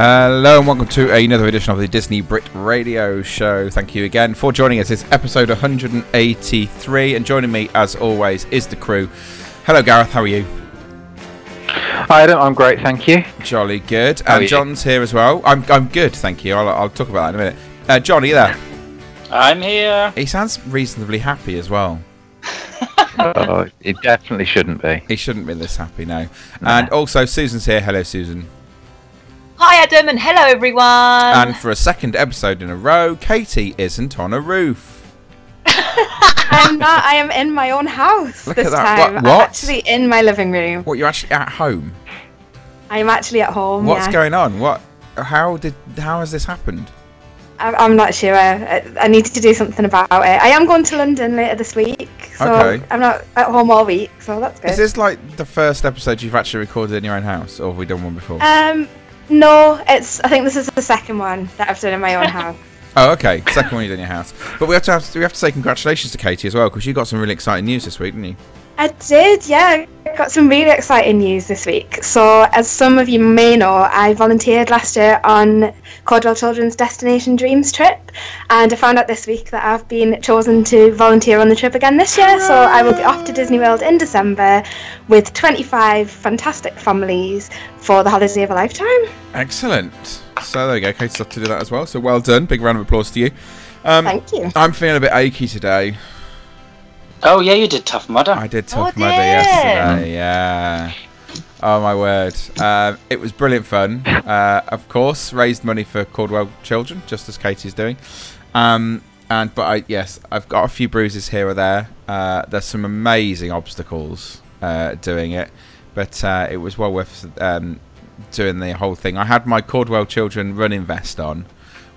Hello and welcome to another edition of the Disney Brit Radio Show. Thank you again for joining us. It's episode 183, and joining me, as always, is the crew. Hello, Gareth. How are you? Hi, Adam. I'm great, thank you. Jolly good. How and? John's here as well. I'm, I'm good, thank you. I'll, I'll talk about that in a minute. Uh, John, are you there? I'm here. He sounds reasonably happy as well. oh, it definitely shouldn't be. He shouldn't be this happy now. And also, Susan's here. Hello, Susan. Hi, Adam, and hello, everyone. And for a second episode in a row, Katie isn't on a roof. I'm not. I am in my own house Look this at that. time. What- I'm actually in my living room. What, you're actually at home? I'm actually at home. What's yeah. going on? What? How did? How has this happened? I- I'm not sure. I, I need to do something about it. I am going to London later this week, so Okay. I'm not at home all week. So that's good. Is this like the first episode you've actually recorded in your own house, or have we done one before? Um, no, it's. I think this is the second one that I've done in my own house. oh, okay. Second one you did in your house. But we have to have, we have to say congratulations to Katie as well because you got some really exciting news this week, didn't you? I did, yeah. I got some really exciting news this week. So, as some of you may know, I volunteered last year on Caudwell Children's Destination Dreams trip, and I found out this week that I've been chosen to volunteer on the trip again this year. So, I will be off to Disney World in December with 25 fantastic families for the holiday of a lifetime. Excellent. So there you go. Katie's off to do that as well. So well done. Big round of applause to you. Um, Thank you. I'm feeling a bit achy today. Oh yeah, you did Tough Mudder. I did Tough Oh, Mudder dear. yesterday. Yeah. Oh my word! Uh, it was brilliant fun. Uh, of course, raised money for Caudwell Children, just as Katie's doing. Um, and but I yes, I've got a few bruises here or there. Uh, there's some amazing obstacles uh, doing it, but uh, it was well worth um, doing the whole thing. I had my Caudwell Children running vest on,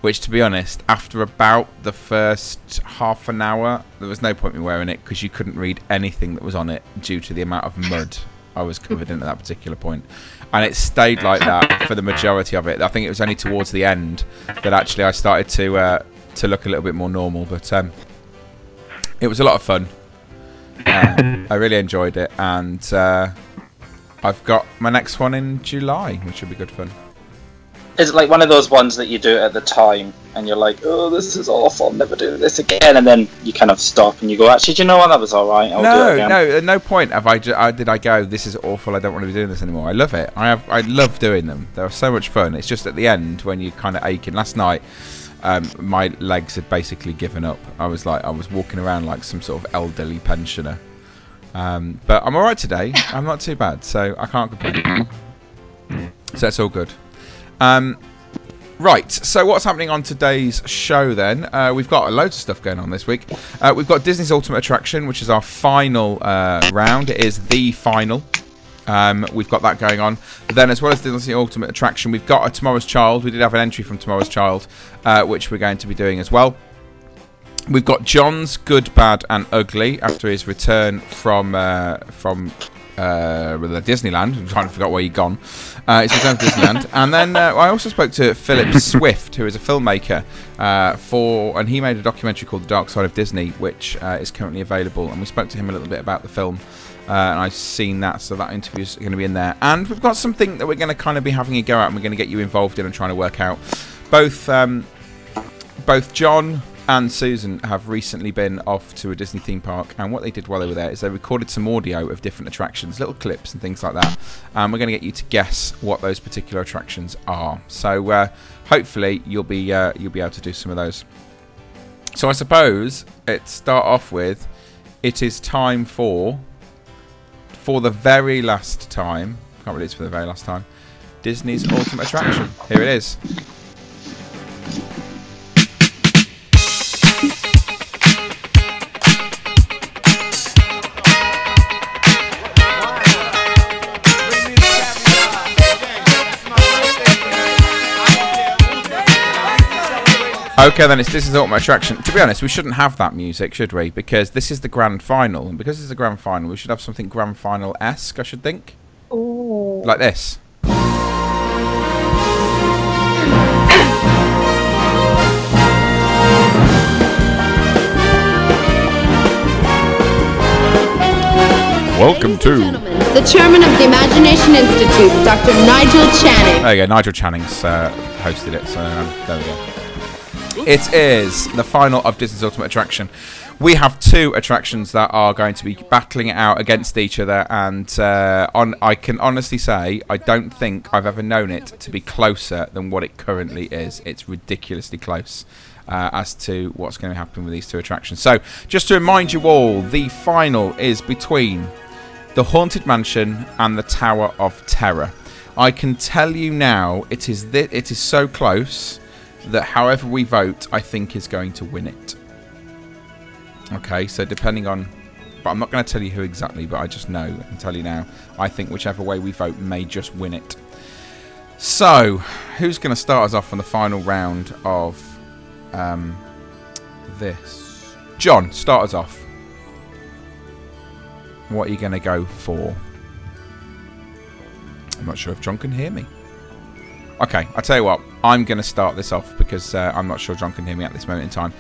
which, to be honest, after about the first half an hour, there was no point in wearing it because you couldn't read anything that was on it due to the amount of mud I was covered in at that particular point. And it stayed like that for the majority of it. I think it was only towards the end that actually I started to uh, to look a little bit more normal. But um, it was a lot of fun. Uh, I really enjoyed it, and uh, I've got my next one in July, which will be good fun. Is it like one of those ones that you do at the time and you're like, oh, this is awful, I'll never do this again, and then you kind of stop and you go, actually, do you know what? That was all right. I'll do no, it again. no, at no point have I, ju- I did I go. This is awful. I don't want to be doing this anymore. I love it. I have. I love doing them. They're so much fun. It's just at the end when you kind of aching. Last night, um, my legs had basically given up. I was like, I was walking around like some sort of elderly pensioner. Um, but I'm all right today. I'm not too bad, so I can't complain. so that's all good. Um, Right, so what's happening on today's show then? Uh, we've got loads of stuff going on this week. Uh, we've got Disney's Ultimate Attraction, which is our final uh, round. It is the final. Um, we've got that going on. Then, as well as Disney Ultimate Attraction, we've got a Tomorrow's Child. We did have an entry from Tomorrow's Child, uh, which we're going to be doing as well. We've got John's Good, Bad, and Ugly after his return from uh, from uh, Disneyland. I'm trying to forget where he'd gone. Uh, he's returned to Disneyland, and then uh, I also spoke to Philip Swift, who is a filmmaker uh, for, and he made a documentary called The Dark Side of Disney, which uh, is currently available. And we spoke to him a little bit about the film. Uh, and I've seen that, so that interview is going to be in there. And we've got something that we're going to kind of be having a go at, and we're going to get you involved in and trying to work out. Both um, both John and Susan have recently been off to a Disney theme park, and what they did while they were there is they recorded some audio of different attractions, little clips and things like that. And we're going to get you to guess what those particular attractions are. So uh, hopefully you'll be uh, you'll be able to do some of those. So I suppose it start off with it is time for for the very last time, can't believe it's for the very last time, Disney's ultimate attraction. Here it is. Okay, then it's Disney's Ultimate Attraction. To be honest, we shouldn't have that music, should we? Because this is the grand final, and because it's the grand final, we should have something grand final esque. I should think, Ooh. like this. Welcome to. Gentlemen, the chairman of the Imagination Institute, Dr. Nigel Channing. There you go. Nigel Channing's uh, hosted it, so um, there we go. It is the final of Disney's Ultimate Attraction. We have two attractions that are going to be battling it out against each other, and uh, on I can honestly say I don't think I've ever known it to be closer than what it currently is. It's ridiculously close. Uh, as to what's going to happen with these two attractions. So, just to remind you all, the final is between the Haunted Mansion and the Tower of Terror. I can tell you now, it is thi- it is so close that however we vote, I think is going to win it. Okay, so depending on, but I'm not going to tell you who exactly, but I just know. I can tell you now. I think whichever way we vote may just win it. So, who's going to start us off on the final round of um, this? John, start us off. What are you going to go for? I'm not sure if John can hear me. Okay, I'll tell you what. I'm going to start this off because uh, I'm not sure John can hear me at this moment in time.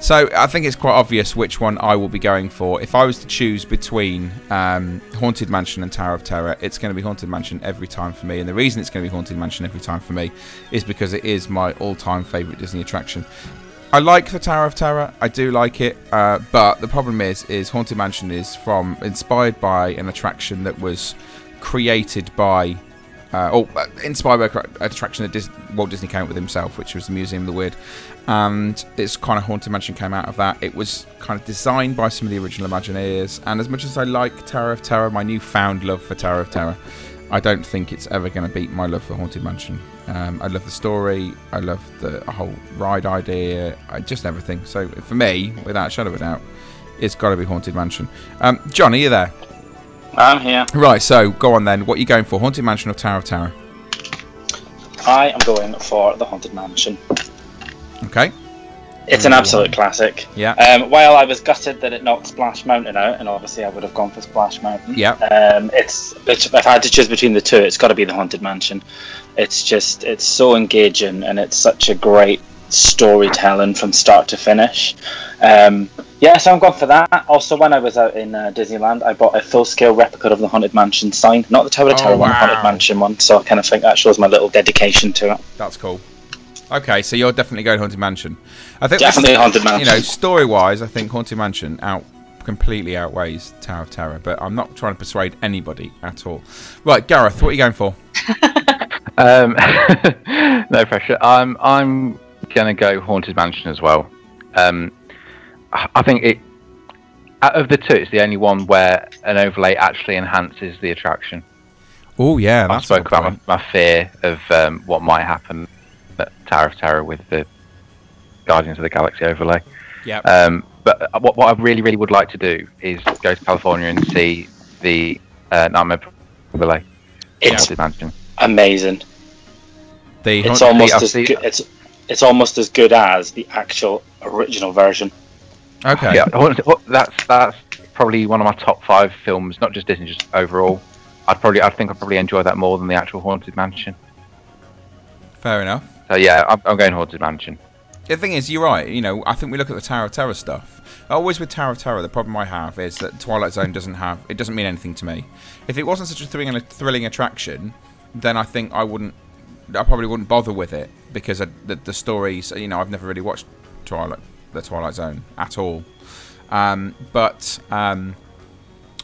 So I think it's quite obvious which one I will be going for. If I was to choose between um, Haunted Mansion and Tower of Terror, it's going to be Haunted Mansion every time for me. And the reason it's going to be Haunted Mansion every time for me is because it is my all-time favourite Disney attraction. I like the Tower of Terror. I do like it, uh, but the problem is, is Haunted Mansion is from inspired by an attraction that was created by, uh, or uh, inspired by a attraction that Dis- Walt Disney came up with himself, which was the Museum of the Weird, and it's kind of Haunted Mansion came out of that. It was kind of designed by some of the original Imagineers, and as much as I like Tower of Terror, my newfound love for Tower of Terror, I don't think it's ever going to beat my love for Haunted Mansion. Um, I love the story. I love the whole ride idea. I, just everything. So for me, without a shadow of a doubt, it's got to be Haunted Mansion. Um, John, are you there? I'm here. Right. So go on then. What are you going for? Haunted Mansion or Tower of Terror? I am going for the Haunted Mansion. Okay. It's an absolute classic. Yeah. Um, while I was gutted that it knocked Splash Mountain out, and obviously I would have gone for Splash Mountain. Yeah. Um, it's if I had to choose between the two, it's got to be the Haunted Mansion. It's just it's so engaging, and it's such a great storytelling from start to finish. Um, yeah, so I'm going for that. Also, when I was out in uh, Disneyland, I bought a full-scale replica of the Haunted Mansion sign, not the Tower of Oh, Terror one, the Haunted. Mansion one. So I kind of think that shows my little dedication to it. That's cool. Okay, so you're definitely going Haunted Mansion. I think this- Definitely Haunted Mansion. You know, story-wise, I think Haunted Mansion out completely outweighs Tower of Terror, but I'm not trying to persuade anybody at all. Right, Gareth, what are you going for? Um, no pressure. I'm I'm gonna go Haunted Mansion as well. Um, I I think it out of the two, it's the only one where an overlay actually enhances the attraction. Oh yeah, I that's spoke about my, my fear of um, what might happen at Tower of Terror with the Guardians of the Galaxy overlay. Yeah. Um, but uh, what, what I really, really would like to do is go to California and see the uh, Nightmare overlay. It's Haunted Mansion. amazing. the It's Haunted- almost I've as good. It's it's almost as good as the actual original version. okay. Yeah, that's that's probably one of my top five films, not just Disney, just overall. I'd probably, I think I'd probably enjoy that more than the actual Haunted Mansion. Fair enough. So yeah, I'm, I'm going Haunted Mansion. The thing is, you're right. You know, I think we look at the Tower of Terror stuff. Always with Tower of Terror, the problem I have is that Twilight Zone doesn't have. It doesn't mean anything to me. If it wasn't such a thrilling, thrilling attraction, then I think I wouldn't. I probably wouldn't bother with it because the, the stories. You know, I've never really watched Twilight, the Twilight Zone at all. Um, but um,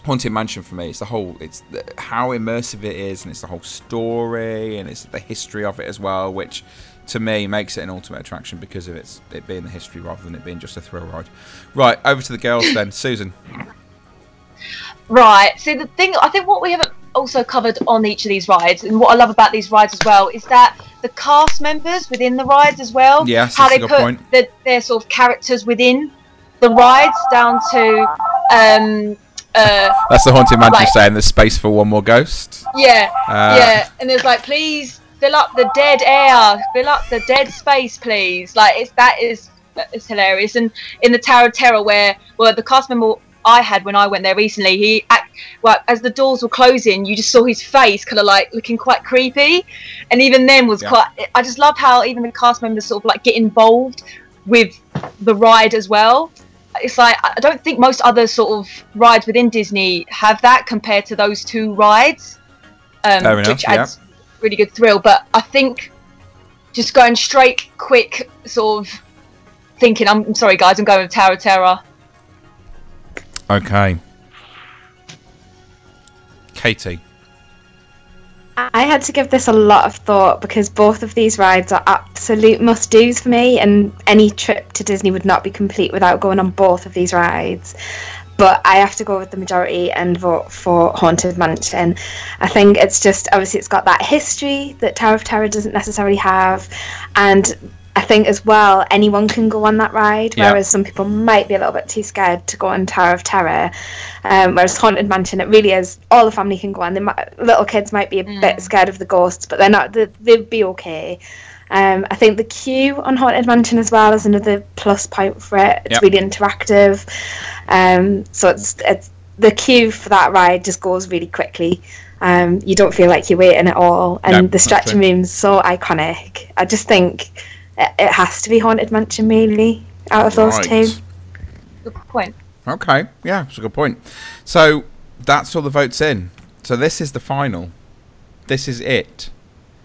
Haunted Mansion for me, it's the whole, it's the, how immersive it is, and it's the whole story, and it's the history of it as well, which to me makes it an ultimate attraction because of its it being the history rather than it being just a thrill ride. Right, over to the girls then, Susan. Right. See, the thing I think what we haven't also covered on each of these rides, and what I love about these rides as well, is that the cast members within the rides as well. Yes, how they put. The, their sort of characters within the rides down to. Um, uh, That's the haunted mansion Right. saying there's space for one more ghost. yeah, Uh, yeah, and there's like, please fill up the dead air, fill up the dead space, please. Like, it's that is it's hilarious. And in the Tower of Terror, where well, the cast member I had when I went there recently, he well as the doors were closing, you just saw his face kind of like looking quite creepy, and even then was Yeah. quite. I just love how even the cast members sort of like get involved with the ride as well. It's like I don't think most other sort of rides within Disney have that compared to those two rides, um, enough, which yeah. adds really good thrill. But I think just going straight, quick, sort of thinking. I'm, I'm sorry, guys. I'm going with Tower of Terror. Okay. Katie. I had to give this a lot of thought because both of these rides are absolute must dos for me, and any trip to Disney would not be complete without going on both of these rides. But I have to go with the majority and vote for Haunted Mansion. I think it's just obviously it's got that history that Tower of Terror doesn't necessarily have, and I think as well anyone can go on that ride, Yeah. whereas some people might be a little bit too scared to go on Tower of Terror. Um, whereas Haunted Mansion, it really is all the family can go on. They might, little kids might be a bit scared of the ghosts, but they're not. They, they'd be okay. Um, I think the queue on Haunted Mansion as well is another plus point for it. It's Yep. really interactive, um, so it's it's the queue for that ride just goes really quickly. Um, you don't feel like you're waiting at all, and No, the that's stretching true. room's so iconic. I just think it, it has to be Haunted Mansion mainly out of those Right. two. Good point. Okay, yeah, it's a good point. So that's all the votes in. So this is the final. This is it.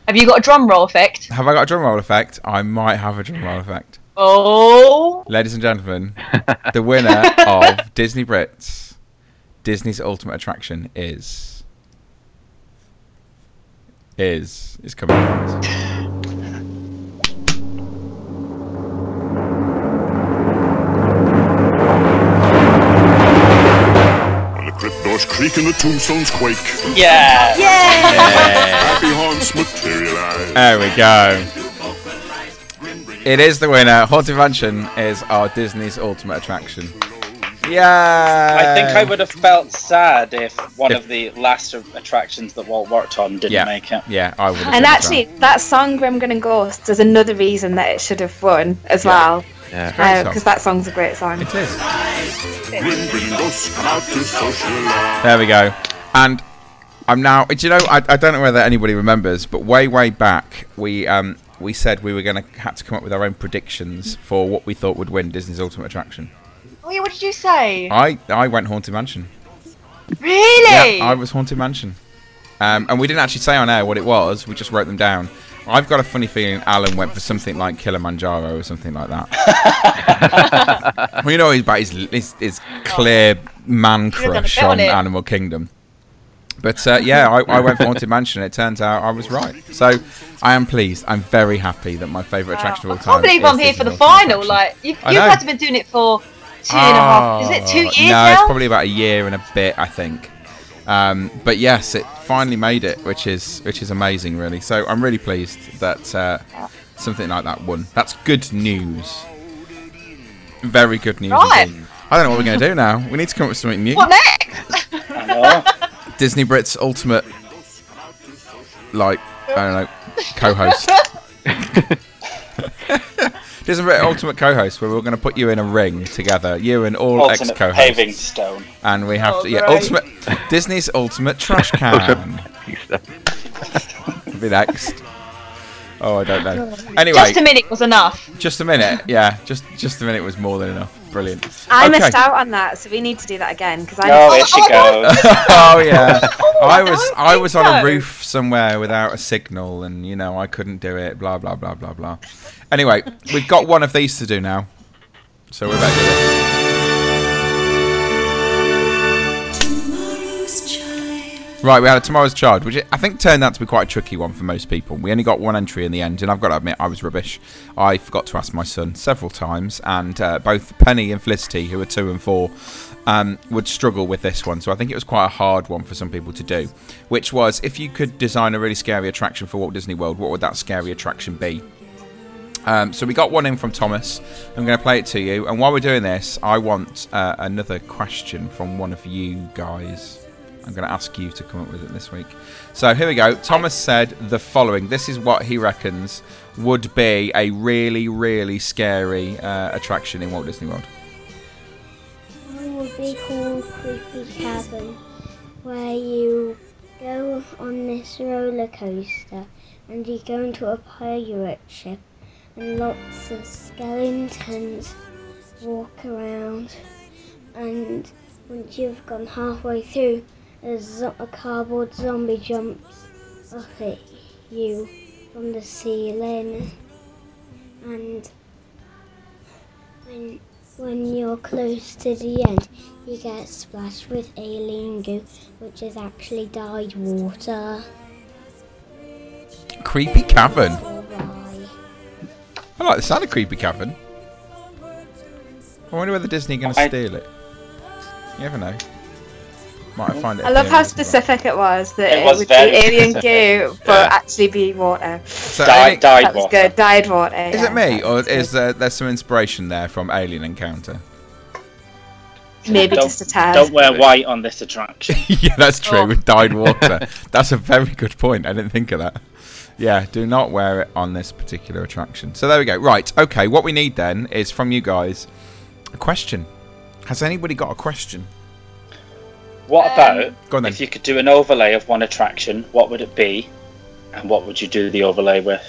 Have you got a drum roll effect? Have I got a drum roll effect? I might have a drum roll effect. Oh, Ladies and gentlemen, the winner of Disney Brits, Disney's Ultimate Attraction is is is coming. crypt doors creak and the tombstones quake, Yeah. happy haunts materialize. There we go. It is the winner. Haunted Mansion is our Disney's Ultimate Attraction. Yeah. I think I would have felt sad if one If- of the last attractions that Walt worked on didn't Yeah. make it. Yeah, I would. have And done actually, that song "Grim Grinning Ghosts" is another reason that it should have won as Yeah. well, Yeah. Great song. because that song's a great song. It is. Grim, grinning ghosts come out to socialize. There we go. And I'm now. Do you know? I, I don't know whether anybody remembers, but way way back we um we said we were going to have to come up with our own predictions for what we thought would win Disney's Ultimate Attraction. oh yeah. What did you say? I I went Haunted Mansion. really? Yeah, I was Haunted Mansion. Um, and we didn't actually say on air what it was. We just wrote them down. I've got a funny feeling Alan went for something like Kilimanjaro or something like that. well, you know he's about his, his, his clear man Should've done a crush on on it. Animal Kingdom. But uh, yeah, I, I went for Haunted Mansion. It turns out I was right. So I am pleased. I'm very happy that my favourite attraction of all I time. can't believe is I'm here for the final. Attraction. Like you've, you've had to been doing it for two and a half. Is it two years no, now? it's probably about a year and a bit, I think. Um, but yes, it finally made it, which is which is amazing, really. So I'm really pleased that uh, something like that won. That's good news. Very good news. Right. indeed. I don't know what we're going to do now. We need to come up with something new. What next? Disney Brits Ultimate, like I don't know, co-host. Disney Brit Ultimate co-host, where we're going to put you in a ring together, you and all Ultimate ex-co-hosts. paving stone. and we have Oh, to yeah great. ultimate Disney's ultimate trash can be next. Oh, I don't know. Anyway, Just a minute was enough. just a minute. Yeah, just just a minute was more than enough. Brilliant. I Okay. missed out on that, so we need to do that again because I. Oh, missed- here she oh goes. oh yeah, Oh, I I was don't I think was on a so. roof somewhere without a signal, and you know I couldn't do it. Blah blah blah blah blah. Anyway, we've got one of these to do now, so we're back to it. Right, we had a Tomorrow's Child, which I think turned out to be quite a tricky one for most people. We only got one entry in the end, and I've got to admit, I was rubbish. I forgot to ask my son several times, and uh, both Penny and Felicity, who are two and four, um, would struggle with this one. So I think it was quite a hard one for some people to do. Which was, if you could design a really scary attraction for Walt Disney World, what would that scary attraction be? Um, so we got one in from Thomas. I'm going to play it to you. And while we're doing this, I want uh, another question from one of you guys. I'm going to ask you to come up with it this week. So here we go. Thomas said the following. This is what he reckons would be a really, really scary uh, attraction in Walt Disney World. One would be called Creepy Cabin, where you go on this roller coaster and you go into a pirate ship, and lots of skeletons walk around. And once you've gone halfway through, a, a cardboard zombie jumps up at you from the ceiling, and when when you're close to the end, you get splashed with alien goo, which is actually dyed water. Creepy Cavern. Or rye. I like the sound of Creepy Cavern. I wonder whether Disney are going to steal it. You never know. Might find it. I love how end as well. specific it was that It it, was would be alien specific. goo, but Yeah. actually be water. So, Dyed, Alien- dyed that was water. good. Dyed water. Is yeah, it me, or was is there, uh, there's some inspiration there from Alien Encounter? maybe Don't- just a tad? Don't wear white on this attraction. yeah, that's true. Oh. With dyed water. that's a very good point. I didn't think of that. Yeah, do not wear it on this particular attraction. So there we go. Right. Okay. What we need then is from you guys a question. Has anybody got a question? What Um, about Go on then. if you could do an overlay of one attraction? What would it be, and what would you do the overlay with?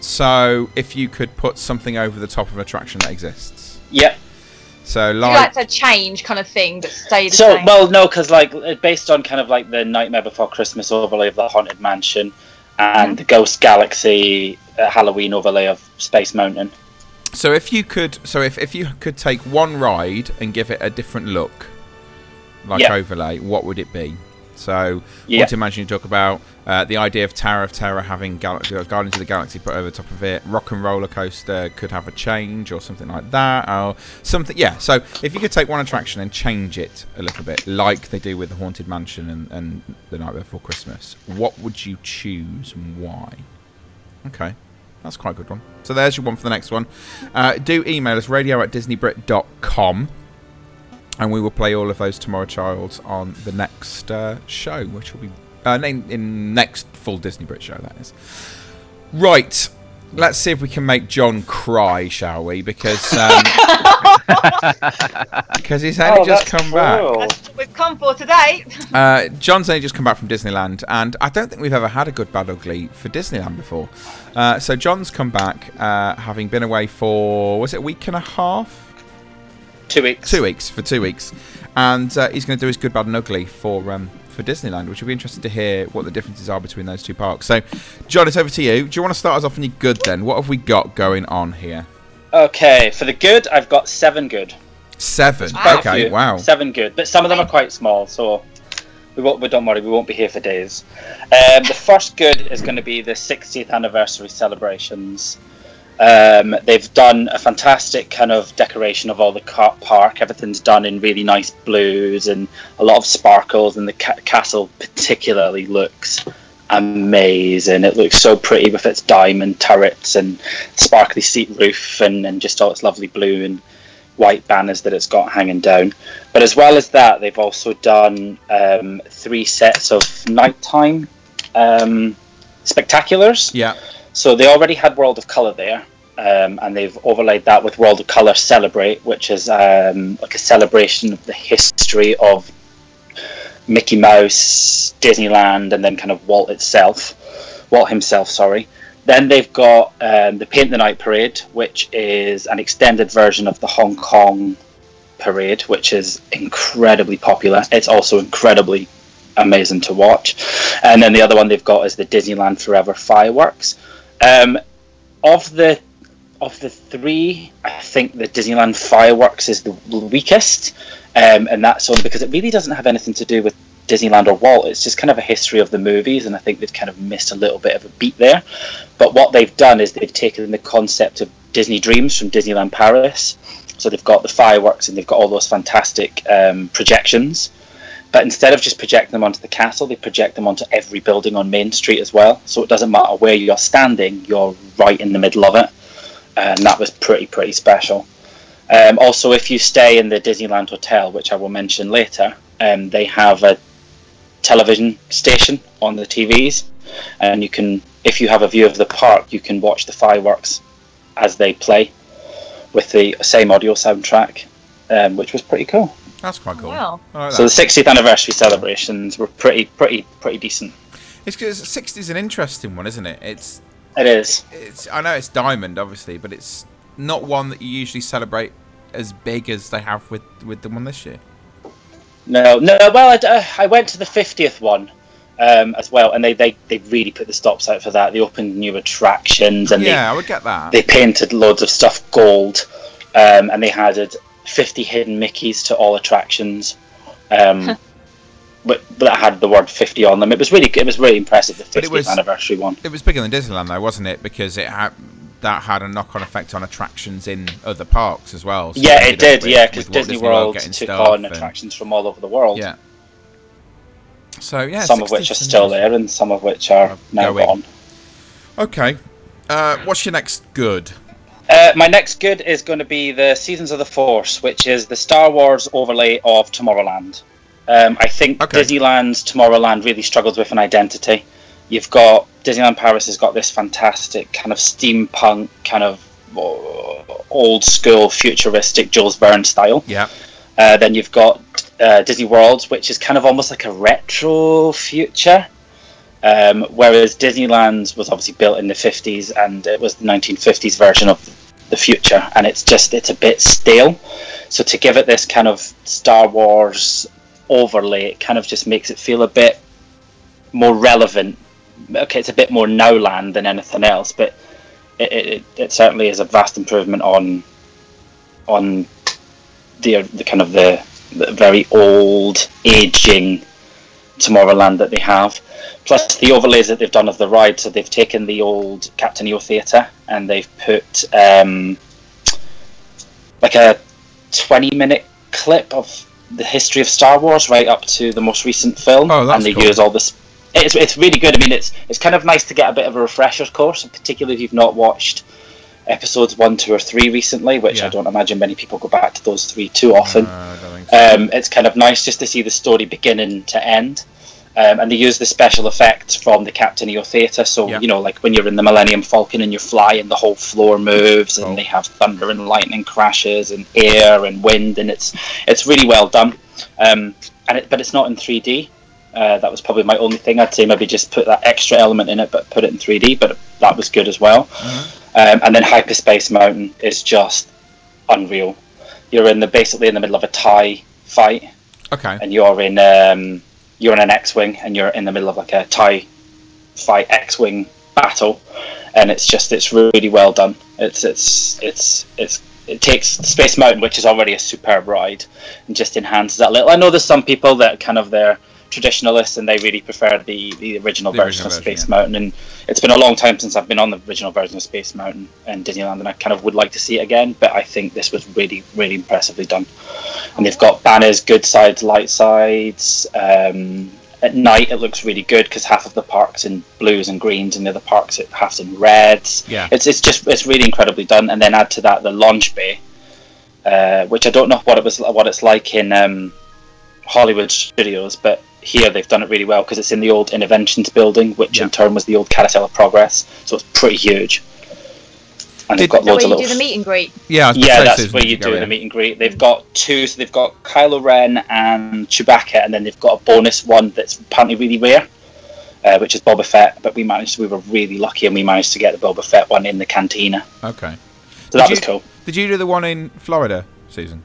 So, if you could put something over the top of an attraction that exists. Yep. So, Do you like, like to change kind of thing, but stay the So same. well, no, because like uh, based on kind of like the Nightmare Before Christmas overlay of the Haunted Mansion, and the Ghost Galaxy uh, Halloween overlay of Space Mountain. so if you could, so if, if you could take one ride and give it a different look, like Yeah. overlay, what would it be? So, Yeah. what imagine you talk about uh, the idea of Tower of Terror having Gal- uh, Guardians of the Galaxy put over top of it. Rock and Roller Coaster could have a change or something like that, or something. Yeah. So if you could take one attraction and change it a little bit, like they do with the Haunted Mansion and, and the Night Before Christmas, what would you choose and why? Okay. That's quite a good one. So there's your one for the next one. Uh, do email us radio at disneybrit.com and we will play all of those tomorrow childs on the next uh, show, which will be uh, in, in next full Disney Brit show. That is right. Let's see if we can make John cry, shall we? Because um, because he's only Oh, just that's come back. That's what we've come for today. Uh, John's only just come back from Disneyland, and I don't think we've ever had a good bad ugly for Disneyland before. Uh, so John's come back, uh, having been away for was it a week and a half? Two weeks. Two weeks for two weeks, and uh, he's going to do his good, bad, and ugly for um, for Disneyland, which will be interesting to hear what the differences are between those two parks. So, John, it's over to you. Do you want to start us off on your good then? What have we got going on here? Okay, for the good, I've got seven good. Seven. Okay, few. wow. Seven good, but some of them are quite small, so we won't. But don't worry, we won't be here for days. Um, the first good is going to be the 60th anniversary celebrations. Um, they've done a fantastic kind of decoration of all the park. Everything's done in really nice blues and a lot of sparkles, and the ca- castle particularly looks amazing. It looks so pretty with its diamond turrets and sparkly seat roof, and, and just all its lovely blue and white banners that it's got hanging down. But as well as that, they've also done um, three sets of nighttime um, spectaculars. Yeah. So they already had World of Color there, um, and they've overlaid that with World of Color Celebrate, which is um, like a celebration of the history of Mickey Mouse, Disneyland, and then kind of Walt itself, Walt himself. Sorry. Then they've got um, the Paint the Night Parade, which is an extended version of the Hong Kong parade, which is incredibly popular. It's also incredibly amazing to watch. And then the other one they've got is the Disneyland Forever fireworks. Um, of the of the three, I think the Disneyland fireworks is the weakest, um, and that's only because it really doesn't have anything to do with Disneyland or Walt. It's just kind of a history of the movies, and I think they've kind of missed a little bit of a beat there. But what they've done is they've taken the concept of Disney Dreams from Disneyland Paris. So they've got the fireworks and they've got all those fantastic um, projections. But instead of just projecting them onto the castle, they project them onto every building on Main Street as well. So it doesn't matter where you're standing, you're right in the middle of it. And that was pretty, pretty special. Um, also, if you stay in the Disneyland Hotel, which I will mention later, um, they have a television station on the TVs, and you can, if you have a view of the park, you can watch the fireworks as they play with the same audio soundtrack, um, which was pretty cool. That's quite cool. Wow. I like So the 60th anniversary celebrations were pretty, pretty, pretty decent. It's because 60 is an interesting one, isn't it? It's It is. it's I know it's diamond obviously, but it's not one that you usually celebrate as big as they have with with the one this year. No, no. Well, I, uh, I went to the 50th one um, as well, and they, they, they really put the stops out for that. They opened new attractions, and yeah, I would get that. they, they painted loads of stuff gold, um, and they added 50 hidden Mickeys to all attractions. Um, but, but that had the word 50 on them. It was really it was really impressive. The 50th it was- anniversary one. It was bigger than Disneyland though, wasn't it? Because it had that had a knock-on effect on attractions in other parks as well. So yeah, it did. with- yeah, because with Disney, World World getting took on and- attractions from all over the world. Yeah. So yeah, some of which are still there, and some of which are now going. gone. Okay. Uh, what's your next good? Uh, my next good is going to be the Seasons of the Force, which is the Star Wars overlay of Tomorrowland. Um, I think Okay. Disneyland's Tomorrowland really struggles with an identity. You've got Disneyland Paris has got this fantastic kind of steampunk, kind of uh, old school, futuristic Jules Verne style. Yeah. Uh, then you've got uh, Disney World, which is kind of almost like a retro future. Um, whereas Disneyland was obviously built in the 50s and it was the 1950s version of the future, and it's just it's a bit stale. So to give it this kind of Star Wars overlay, it kind of just makes it feel a bit more relevant. Okay, it's a bit more Nowland than anything else, but it, it, it certainly is a vast improvement on on the the kind of the, the very old aging Tomorrowland that they have. Plus the overlays that they've done of the ride, so they've taken the old Captain EO Theatre and they've put um, like a twenty-minute clip of the history of Star Wars right up to the most recent film, Oh, that's and they cool. use all this. It's, it's really good. I mean, it's it's kind of nice to get a bit of a refresher course, particularly if you've not watched episodes one, two, or three recently, which Yeah. I don't imagine many people go back to those three too often. I don't think so. Um, it's kind of nice just to see the story beginning to end. Um, and they use the special effects from the Captain EO Theatre. So, Yeah. you know, like when you're in the Millennium Falcon and you're flying, the whole floor moves and they have thunder and lightning crashes and air and wind. And it's it's really well done. Um, and it, But it's not in 3D. Uh, that was probably my only thing. I'd say maybe just put that extra element in it, but put it in 3D. But that was good as well. Um, and then Hyperspace Mountain is just unreal. You're in the basically in the middle of a tie fight, okay. and you're in um, you're in an X-wing, and you're in the middle of like a tie fight X-wing battle, and it's just it's really well done. It's it's it's it's it takes Space Mountain, which is already a superb ride, and just enhances that a little. I know there's some people that kind of they're traditionalists and they really prefer the the original The version original of version, Space yeah. Mountain, and it's been a long time since I've been on the original version of Space Mountain and Disneyland, and I kind of would like to see it again. But I think this was really, really impressively done. And they've got banners, good sides, light sides. Um, at night, it looks really good because half of the parks in blues and greens, and the other parks it half's in reds. Yeah. It's it's just it's really incredibly done. And then add to that the launch bay, uh, which I don't know what it was what it's like in um, Hollywood studios, but here they've done it really well because it's in the old Innoventions building, which Yeah. in turn was the old Carousel of Progress, so it's pretty huge. And they've got Is that loads where of you little do the meet and greet? Yeah, I was gonna yeah, that's where you do in? the meet and greet. They've got two, so they've got Kylo Ren and Chewbacca, and then they've got a bonus one that's apparently really rare, uh, which is Boba Fett. But we managed, we were really lucky, and we managed to get the Boba Fett one in the cantina. Okay. So that Did was cool. Did you do the one in Florida, Susan?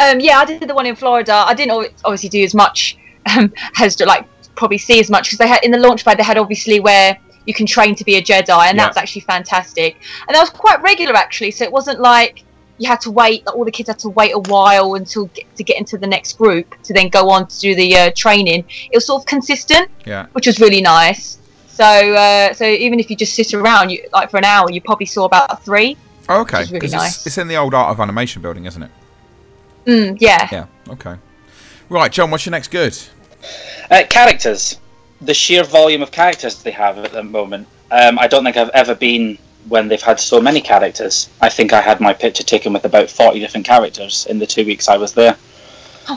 Um, yeah, I did the one in Florida. I didn't obviously do as much um, as to like probably see as much because they had in the launch pad they had obviously where you can train to be a Jedi, and Yeah. that's actually fantastic. And that was quite regular actually, so it wasn't like you had to wait. Like, all the kids had to wait a while until get, to get into the next group to then go on to do the uh, training. It was sort of consistent, Yeah. which was really nice. So, uh, so even if you just sit around, you, like for an hour, you probably saw about three. Oh, okay. Really 'Cause it's, nice. it's in the old Art of Animation building, isn't it? Mm, yeah. Yeah. Okay. Right, John. What's your next good? Uh, characters. The sheer volume of characters they have at the moment. Um, I don't think I've ever been when they've had so many characters. I think I had my picture taken with about forty different characters in the two weeks I was there.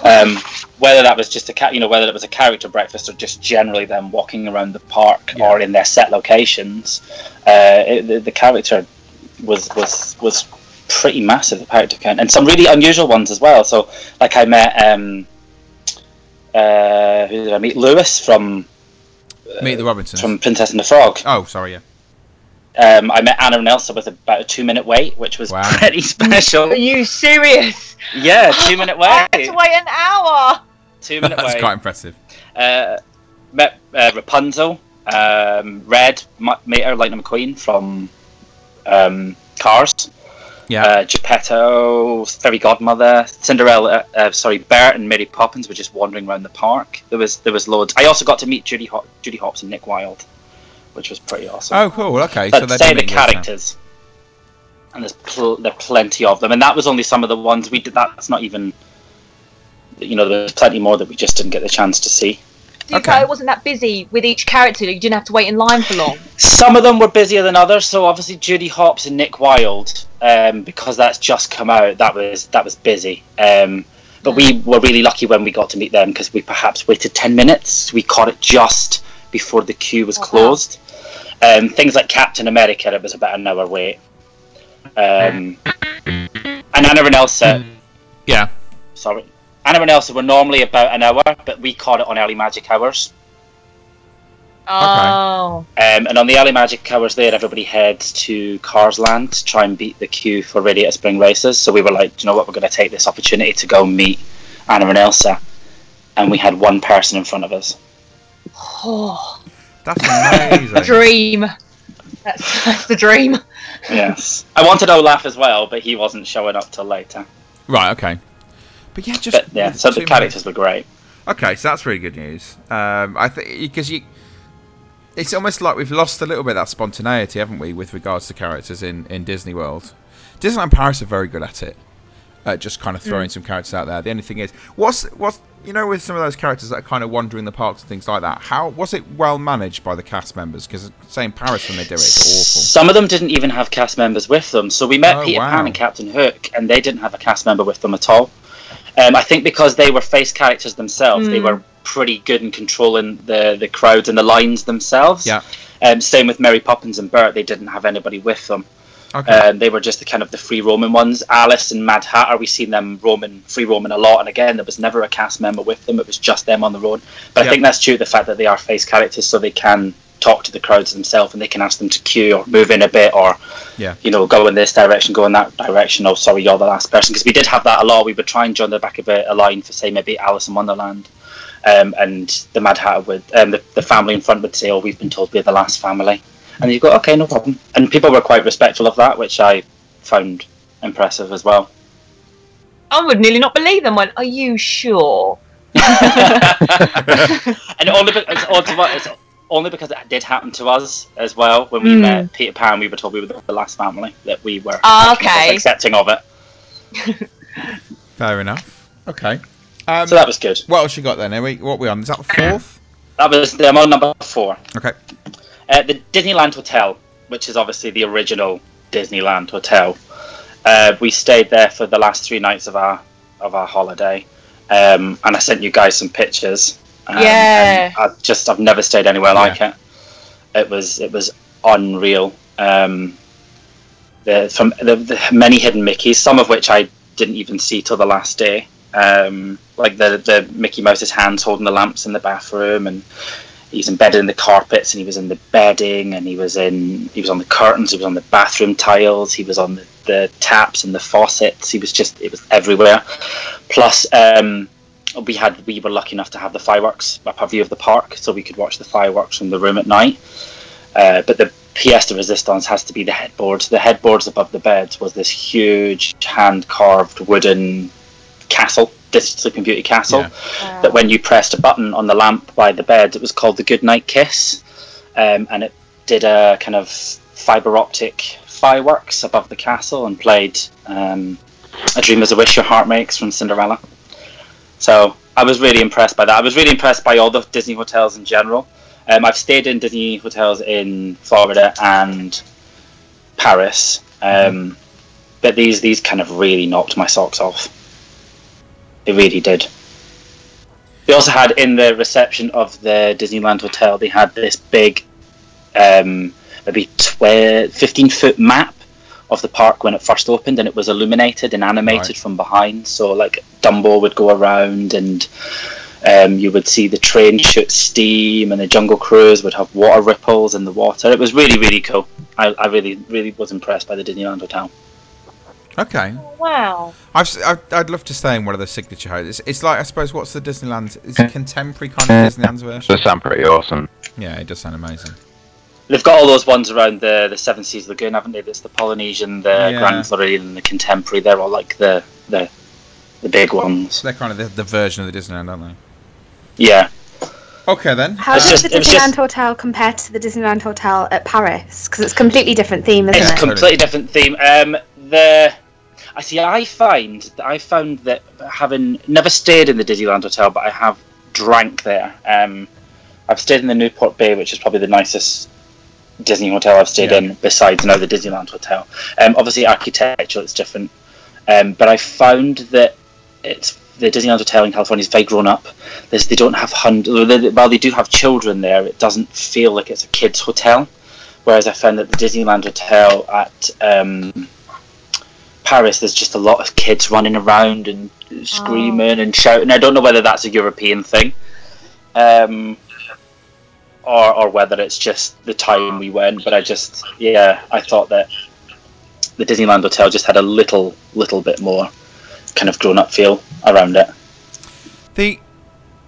Um, whether that was just a cat, you know, whether it was a character breakfast or just generally them walking around the park or in their set locations, uh, it, the, the character was was was pretty massive. The character count and some really unusual ones as well. So, like I met um, uh, who did I meet? Lewis from Meet the Robinsons. from Princess and the Frog. Oh, sorry. Yeah. Um, I met Anna and Elsa with about a two minute wait, which was Wow. pretty special. Are you serious? Yeah, two minute I had wait. to wait an hour. Two minute That's wait. quite impressive. Uh, met uh, Rapunzel, um, Red, M- Mater, Lightning McQueen from um, Cars. Yeah. Uh, Geppetto, Fairy Godmother, Cinderella. Uh, sorry, Bert and Mary Poppins were just wandering around the park. There was there was loads. I also got to meet Judy Hop- Judy Hopps and Nick Wilde, which was pretty awesome. Oh, cool. Okay. but so they're say the doing it now. characters, and there's pl- there are plenty of them, and that was only some of the ones we did. That's not even, you know, there's plenty more that we just didn't get the chance to see. Zuko, it wasn't that busy with each character. You didn't have to wait in line for long. Some of them were busier than others. So obviously Judy Hopps and Nick Wilde, um, because that's just come out. That was that was busy. Um, but we were really lucky when we got to meet them because we perhaps waited ten minutes. We caught it just before the queue was closed. Um, things like Captain America, it was about an hour wait. Um, and Anna and Elsa, Yeah. sorry, Anna and Elsa were normally about an hour, but we caught it on early magic hours. Oh. Um, and on the early magic hours there, everybody heads to Cars Land to try and beat the queue for Radiator Springs Racers. So we were like, "Do you know what, we're going to take this opportunity to go meet Anna and Elsa. And we had one person in front of us. Oh, That's amazing. dream. That's, that's the dream. Yes. I wanted Olaf as well, but he wasn't showing up till later. right. Okay. But yeah, just But yeah, so the two characters were great. Okay, so that's really good news. Um, I think because you, it's almost like we've lost a little bit of that spontaneity, haven't we, with regards to characters in, in Disney World. Disneyland Paris are very good at it, uh, just kind of throwing Mm. some characters out there. The only thing is, what's what's you know with some of those characters that are kind of wandering the parks and things like that. How was it well managed by the cast members? Because say in Paris when they do it, it's awful. Some of them didn't even have cast members with them. So we met Oh, Peter wow. Pan and Captain Hook, and they didn't have a cast member with them at all. Um, I think because they were face characters themselves, they Hmm. Mm. were pretty good in controlling the, the crowds and the lines themselves. Yeah. Um, same with Mary Poppins and Bert; they didn't have anybody with them. Okay. Um, they were just the kind of the free roaming ones. Alice and Mad Hatter, we've seen them roaming, free roaming a lot, and again, there was never a cast member with them. It was just them on the road. But Yeah. I think that's due to the fact that they are face characters, so they can talk to the crowds themselves, and they can ask them to queue or move in a bit, or Yeah. you know, go in this direction, go in that direction. Oh, sorry, you're the last person. Because we did have that a lot. We would try and join the back of a, a line for, say, maybe Alice in Wonderland. Um, and the Mad Hatter would, um, the, the family in front would say, "Oh, we've been told we're the last family," and you go, "Okay, no problem." And people were quite respectful of that, which I found impressive as well. I would nearly not believe them. Went, are you sure? and only because it's, odd it's only because it did happen to us as well. When we Mm. met Peter Pan, we were told we were the last family that we were I guess, okay. accepting of it. Fair enough. Okay. Um, So that was good. What else you got then? Are we, what we on? Is that the fourth? That was the on number four. Okay. Uh, the Disneyland Hotel, which is obviously the original Disneyland Hotel. Uh, we stayed there for the last three nights of our of our holiday, um, and I sent you guys some pictures. Um, Yeah. and I just I've never stayed anywhere like it. It was it was unreal. Um, the, from the, the many hidden Mickeys, some of which I didn't even see till the last day. Um, like the the Mickey Mouse's hands holding the lamps in the bathroom, and he's embedded in the carpets, and he was in the bedding, and he was in he was on the curtains, he was on the bathroom tiles, he was on the, the taps and the faucets. He was just it was everywhere. Plus, um, we had we were lucky enough to have the fireworks up our view of the park, so we could watch the fireworks from the room at night. Uh, but the pièce de resistance has to be the headboards. The headboards above the beds was this huge hand carved wooden castle, this Sleeping Beauty castle, Yeah. that when you pressed a button on the lamp by the bed, it was called the Goodnight Kiss, um, and it did a kind of fiber optic fireworks above the castle and played um, "A Dream Is a Wish Your Heart Makes" from Cinderella. So I was really impressed by that. I was really impressed by all the Disney hotels in general. Um, I've stayed in Disney hotels in Florida and Paris, um, but these these kind of really knocked my socks off. They really did. They also had in the reception of the Disneyland hotel, they had this big, um, maybe 12, 15 foot map of the park when it first opened, and it was illuminated and animated Right. from behind. So like Dumbo would go around, and um, you would see the train shoot steam, and the Jungle Cruise would have water ripples in the water. It was really really cool. I, I really really was impressed by the Disneyland hotel. Okay. Wow. I've, s- I'd, I'd love to stay in one of the signature hotels. It's, it's like I suppose what's the Disneyland? Is it contemporary kind of Disneyland's version? Does sound pretty awesome. Yeah, it does sound amazing. They've got all those ones around the the Seven Seas Lagoon, haven't they? There's the Polynesian, the Yeah. Grand Floridian, and the Contemporary. They're all like the the the big ones. They're kind of the, the version of the Disneyland, aren't they? Yeah. Okay then. How It's does just- the Disneyland just- Hotel compare to the Disneyland Hotel at Paris? Because it's a completely different theme, isn't It's a it? completely different theme. Um, the I see. I find that I found that having never stayed in the Disneyland hotel, but I have drank there. Um, I've stayed in the Newport Bay, which is probably the nicest Disney hotel I've stayed Yeah. in, besides now the Disneyland hotel. Um, obviously, architecture it's different, um, but I found that it's the Disneyland hotel in California is very grown up. There's, they don't have hundred. While they do have children there, it doesn't feel like it's a kids' hotel. Whereas I found that the Disneyland hotel at um, Paris, there's just a lot of kids running around and screaming and shouting. I don't know whether that's a European thing, um, or or whether it's just the time we went. But I just, yeah, I thought that the Disneyland hotel just had a little, little bit more kind of grown-up feel around it. The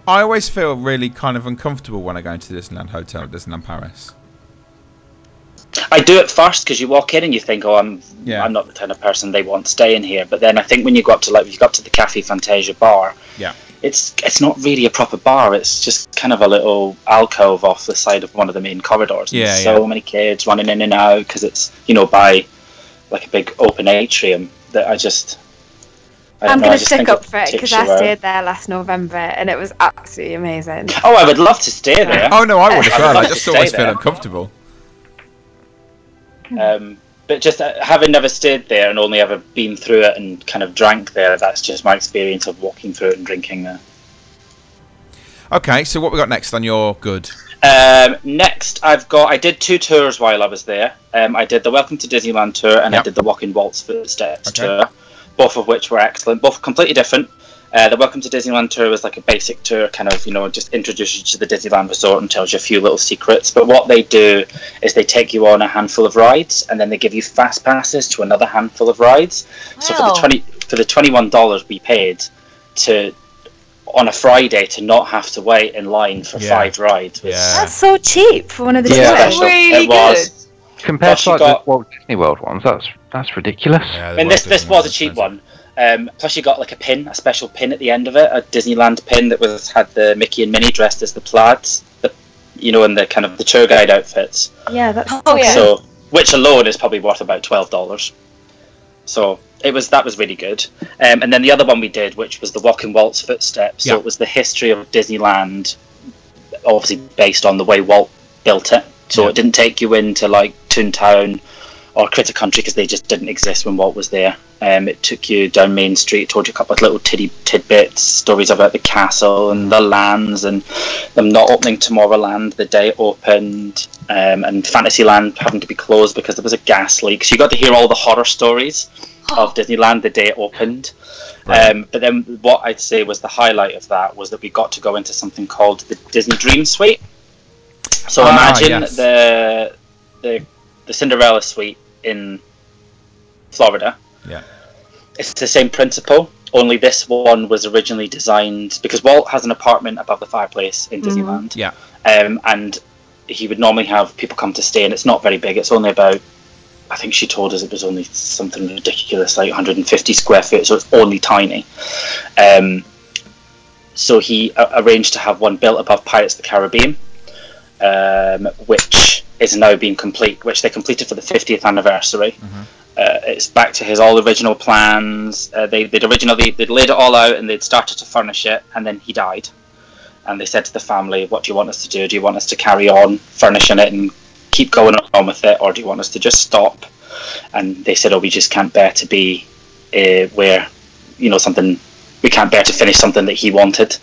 I always feel really kind of uncomfortable when I go into Disneyland Hotel, at Disneyland Paris. I do it first because you walk in and you think, "Oh, I'm Yeah. I'm not the kind of person they want staying here." But then I think when you go up to like you go up to the Cafe Fantasia bar, Yeah. It's it's not really a proper bar. It's just kind of a little alcove off the side of one of the main corridors. And Yeah, so yeah. many kids running in and out because it's you know by like a big open atrium that I just. I I'm going to stick up for it because I stayed there last November and it was absolutely amazing. Oh, I would love to stay there. Oh no, I would as I well. I just always feel uncomfortable. Um, but just uh, having never stayed there and only ever been through it and kind of drank there, that's just my experience of walking through it and drinking there. Okay, so what we got next on your good? Um, next, I've got. I did two tours while I was there. Um, I did the Welcome to Disneyland tour and I did the Walk in Walt's Footsteps Okay. tour, both of which were excellent, both completely different. Uh, the Welcome to Disneyland tour was like a basic tour, kind of, you know, just introduces you to the Disneyland resort and tells you a few little secrets. But what they do is they take you on a handful of rides and then they give you fast passes to another handful of rides. So for the twenty for the twenty one dollars we paid to on a Friday to not have to wait in line for Yeah. five rides was Yeah. That's so cheap for one of the Yeah. Really it was. Compared Plus to you like got- the Walt Disney World ones, that's that's ridiculous. Yeah, mean, this this was a cheap one. Um, plus, you got like a pin, a special pin at the end of it, a Disneyland pin that was had the Mickey and Minnie dressed as the plaids, the you know, in the kind of the tour guide outfits. Yeah, that's Oh, yeah. So, which alone is probably worth about twelve dollars. So it was that was really good. Um, and then the other one we did, which was the Walk in Walt's Footsteps. So Yeah. it was the history of Disneyland, obviously based on the way Walt built it. So Yeah. it didn't take you into like Toontown or Critter Country because they just didn't exist when Walt was there. Um, it took you down Main Street, told you a couple of little tiddy tidbits, stories about the castle and the lands, and them not opening Tomorrowland the day it opened, um, and Fantasyland having to be closed because there was a gas leak. So you got to hear all the horror stories of Disneyland the day it opened. Right. Um, but then what I'd say was the highlight of that was that we got to go into something called the Disney Dream Suite. So Ah, imagine yes. the the the Cinderella suite in Florida. Yeah. It's the same principle, only this one was originally designed because Walt has an apartment above the fireplace in Disneyland. Yeah. Um, and he would normally have people come to stay, and it's not very big. It's only about, I think she told us it was only something ridiculous, like 150 square feet, so it's only tiny. Um, so he a- arranged to have one built above Pirates of the Caribbean, um, which is now being complete, which they completed for the 50th anniversary. Uh, it's back to his all original plans. Uh, they, they'd originally they'd laid it all out and they'd started to furnish it, and then he died. And they said to the family, "What do you want us to do? Do you want us to carry on furnishing it and keep going on with it, or do you want us to just stop?" And they said, "Oh, we just can't bear to be uh, where, you know, something we can't bear to finish something that he wanted."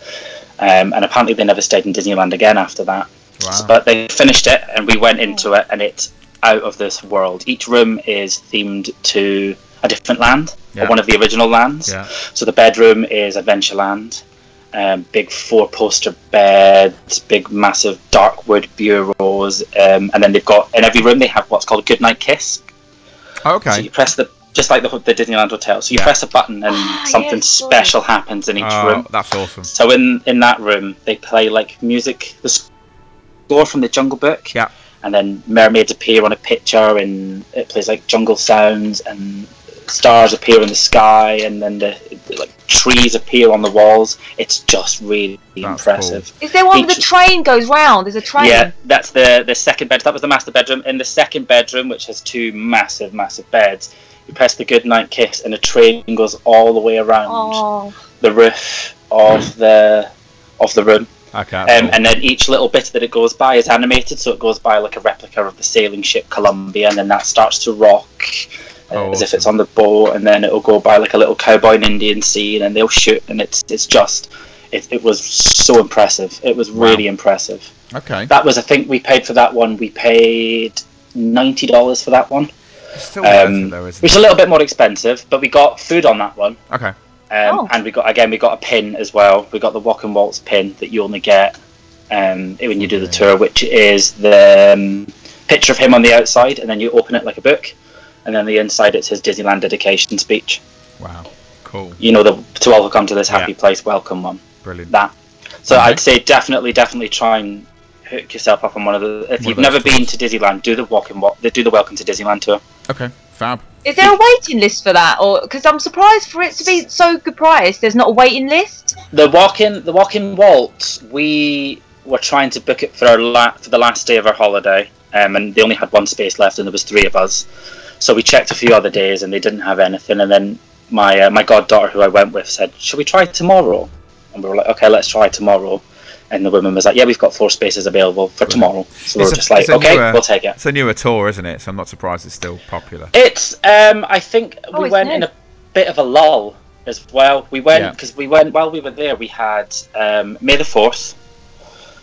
Um, and apparently, they never stayed in Disneyland again after that. Wow. But they finished it, and we went into it, and it's out of this world. Each room is themed to a different land, Yeah. or one of the original lands. Yeah. So the bedroom is Adventureland. Um, big four poster beds, big massive dark wood bureaus, um, and then they've got in every room they have what's called a goodnight kiss. Okay. So you press the just like the, the Disneyland hotel. So you Yeah. press a button and Ah, something yes, sorry. special happens in each Oh, room. that's awesome. So in in that room they play like music, the score from the Jungle Book. Yeah. And then mermaids appear on a picture, and it plays like jungle sounds, and stars appear in the sky, and then the like trees appear on the walls. It's just really That's impressive. Is there one where the train goes round? There's a train. Yeah, that's the the second bed. That was the master bedroom. In the second bedroom, which has two massive, massive beds, you press the goodnight kiss, and a train goes all the way around Oh, the roof of the of the room. Okay. Um, and then each little bit that it goes by is animated, so it goes by like a replica of the sailing ship Columbia, and then that starts to rock uh, Oh, as if it's on the boat, and then it'll go by like a little cowboy and Indian scene, and they'll shoot, and it's it's just it, it was so impressive. It was Wow. really impressive. okay. That was I think we paid for that one. We paid ninety dollars for that one, It's still worth um, it though, isn't which is a little bit more expensive, but we got food on that one. Okay. Um, Oh. And we got again, we got a pin as well. We got the walk in Walt's pin that you only get um, when you do the tour, which is the um, picture of him on the outside, and then you open it like a book, and then the inside it's his Disneyland dedication speech. Wow. Cool. You know, the to all who come to this happy Yeah. place, welcome one. Brilliant. That. So Okay. I'd say definitely, definitely try and hook yourself up on one of the. If One you've those never been to Disneyland, do the walk and walk. Do the Welcome to Disneyland tour. Okay. Fab. is there a waiting list for that? Or because I'm surprised for it to be so good price, there's not a waiting list. The walk-in, the walk-in waltz. We were trying to book it for our la- for the last day of our holiday, um, and they only had one space left, and there was three of us. So we checked a few other days, and they didn't have anything. And then my uh, my goddaughter, who I went with, said, "Should we try tomorrow?" And we were like, "Okay, let's try tomorrow." And the woman was like, "Yeah, we've got four spaces available for tomorrow." So we're a- just like, "Okay, newer- we'll take it." It's a newer tour, isn't it? So I'm not surprised it's still popular. It's um I think Oh, we went new. in a bit of a lull as well. We went Yeah. because we went while we were there. We had um, May the Fourth,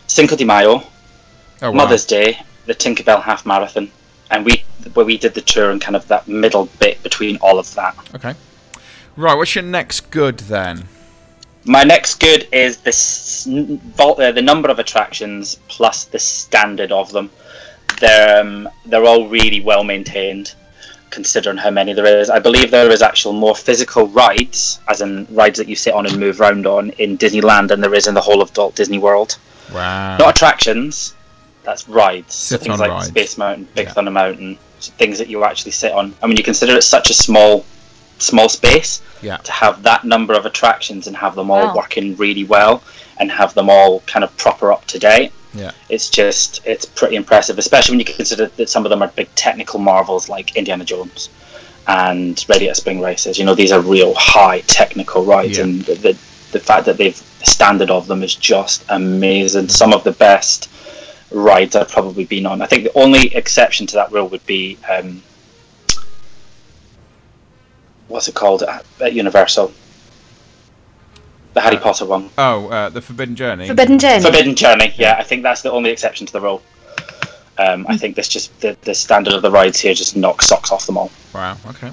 Cinco de Mayo, Oh, wow. Mother's Day, the Tinkerbell Half Marathon, and we where we did the tour and kind of that middle bit between all of that. Okay. Right. What's your next good then? My next good is the uh, the number of attractions plus the standard of them. They're um, they're all really well maintained, considering how many there is. I believe there is actual more physical rides, as in rides that you sit on and move around on in Disneyland, than there is in the whole of Walt Disney World. Wow. Not attractions, that's rides. Things on like rides. Space Mountain, Big Yeah. Thunder Mountain, things that you actually sit on. I mean, you consider it such a small small space Yeah. to have that number of attractions and have them all Wow. working really well and have them all kind of proper up to date. Yeah. It's just it's pretty impressive, especially when you consider that some of them are big technical marvels like Indiana Jones and Radiator Springs Racers. You know, these are real high technical rides, Yeah. and the, the the fact that they've the standard of them is just amazing. Some of the best rides I've probably been on. I think the only exception to that rule would be um, what's it called at, at Universal? The Harry Uh, Potter one. Oh, uh, the Forbidden Journey. Forbidden Journey. Forbidden Journey. Yeah, I think that's the only exception to the rule. Um, I think this just the, the standard of the rides here just knocks socks off them all. Wow. Okay.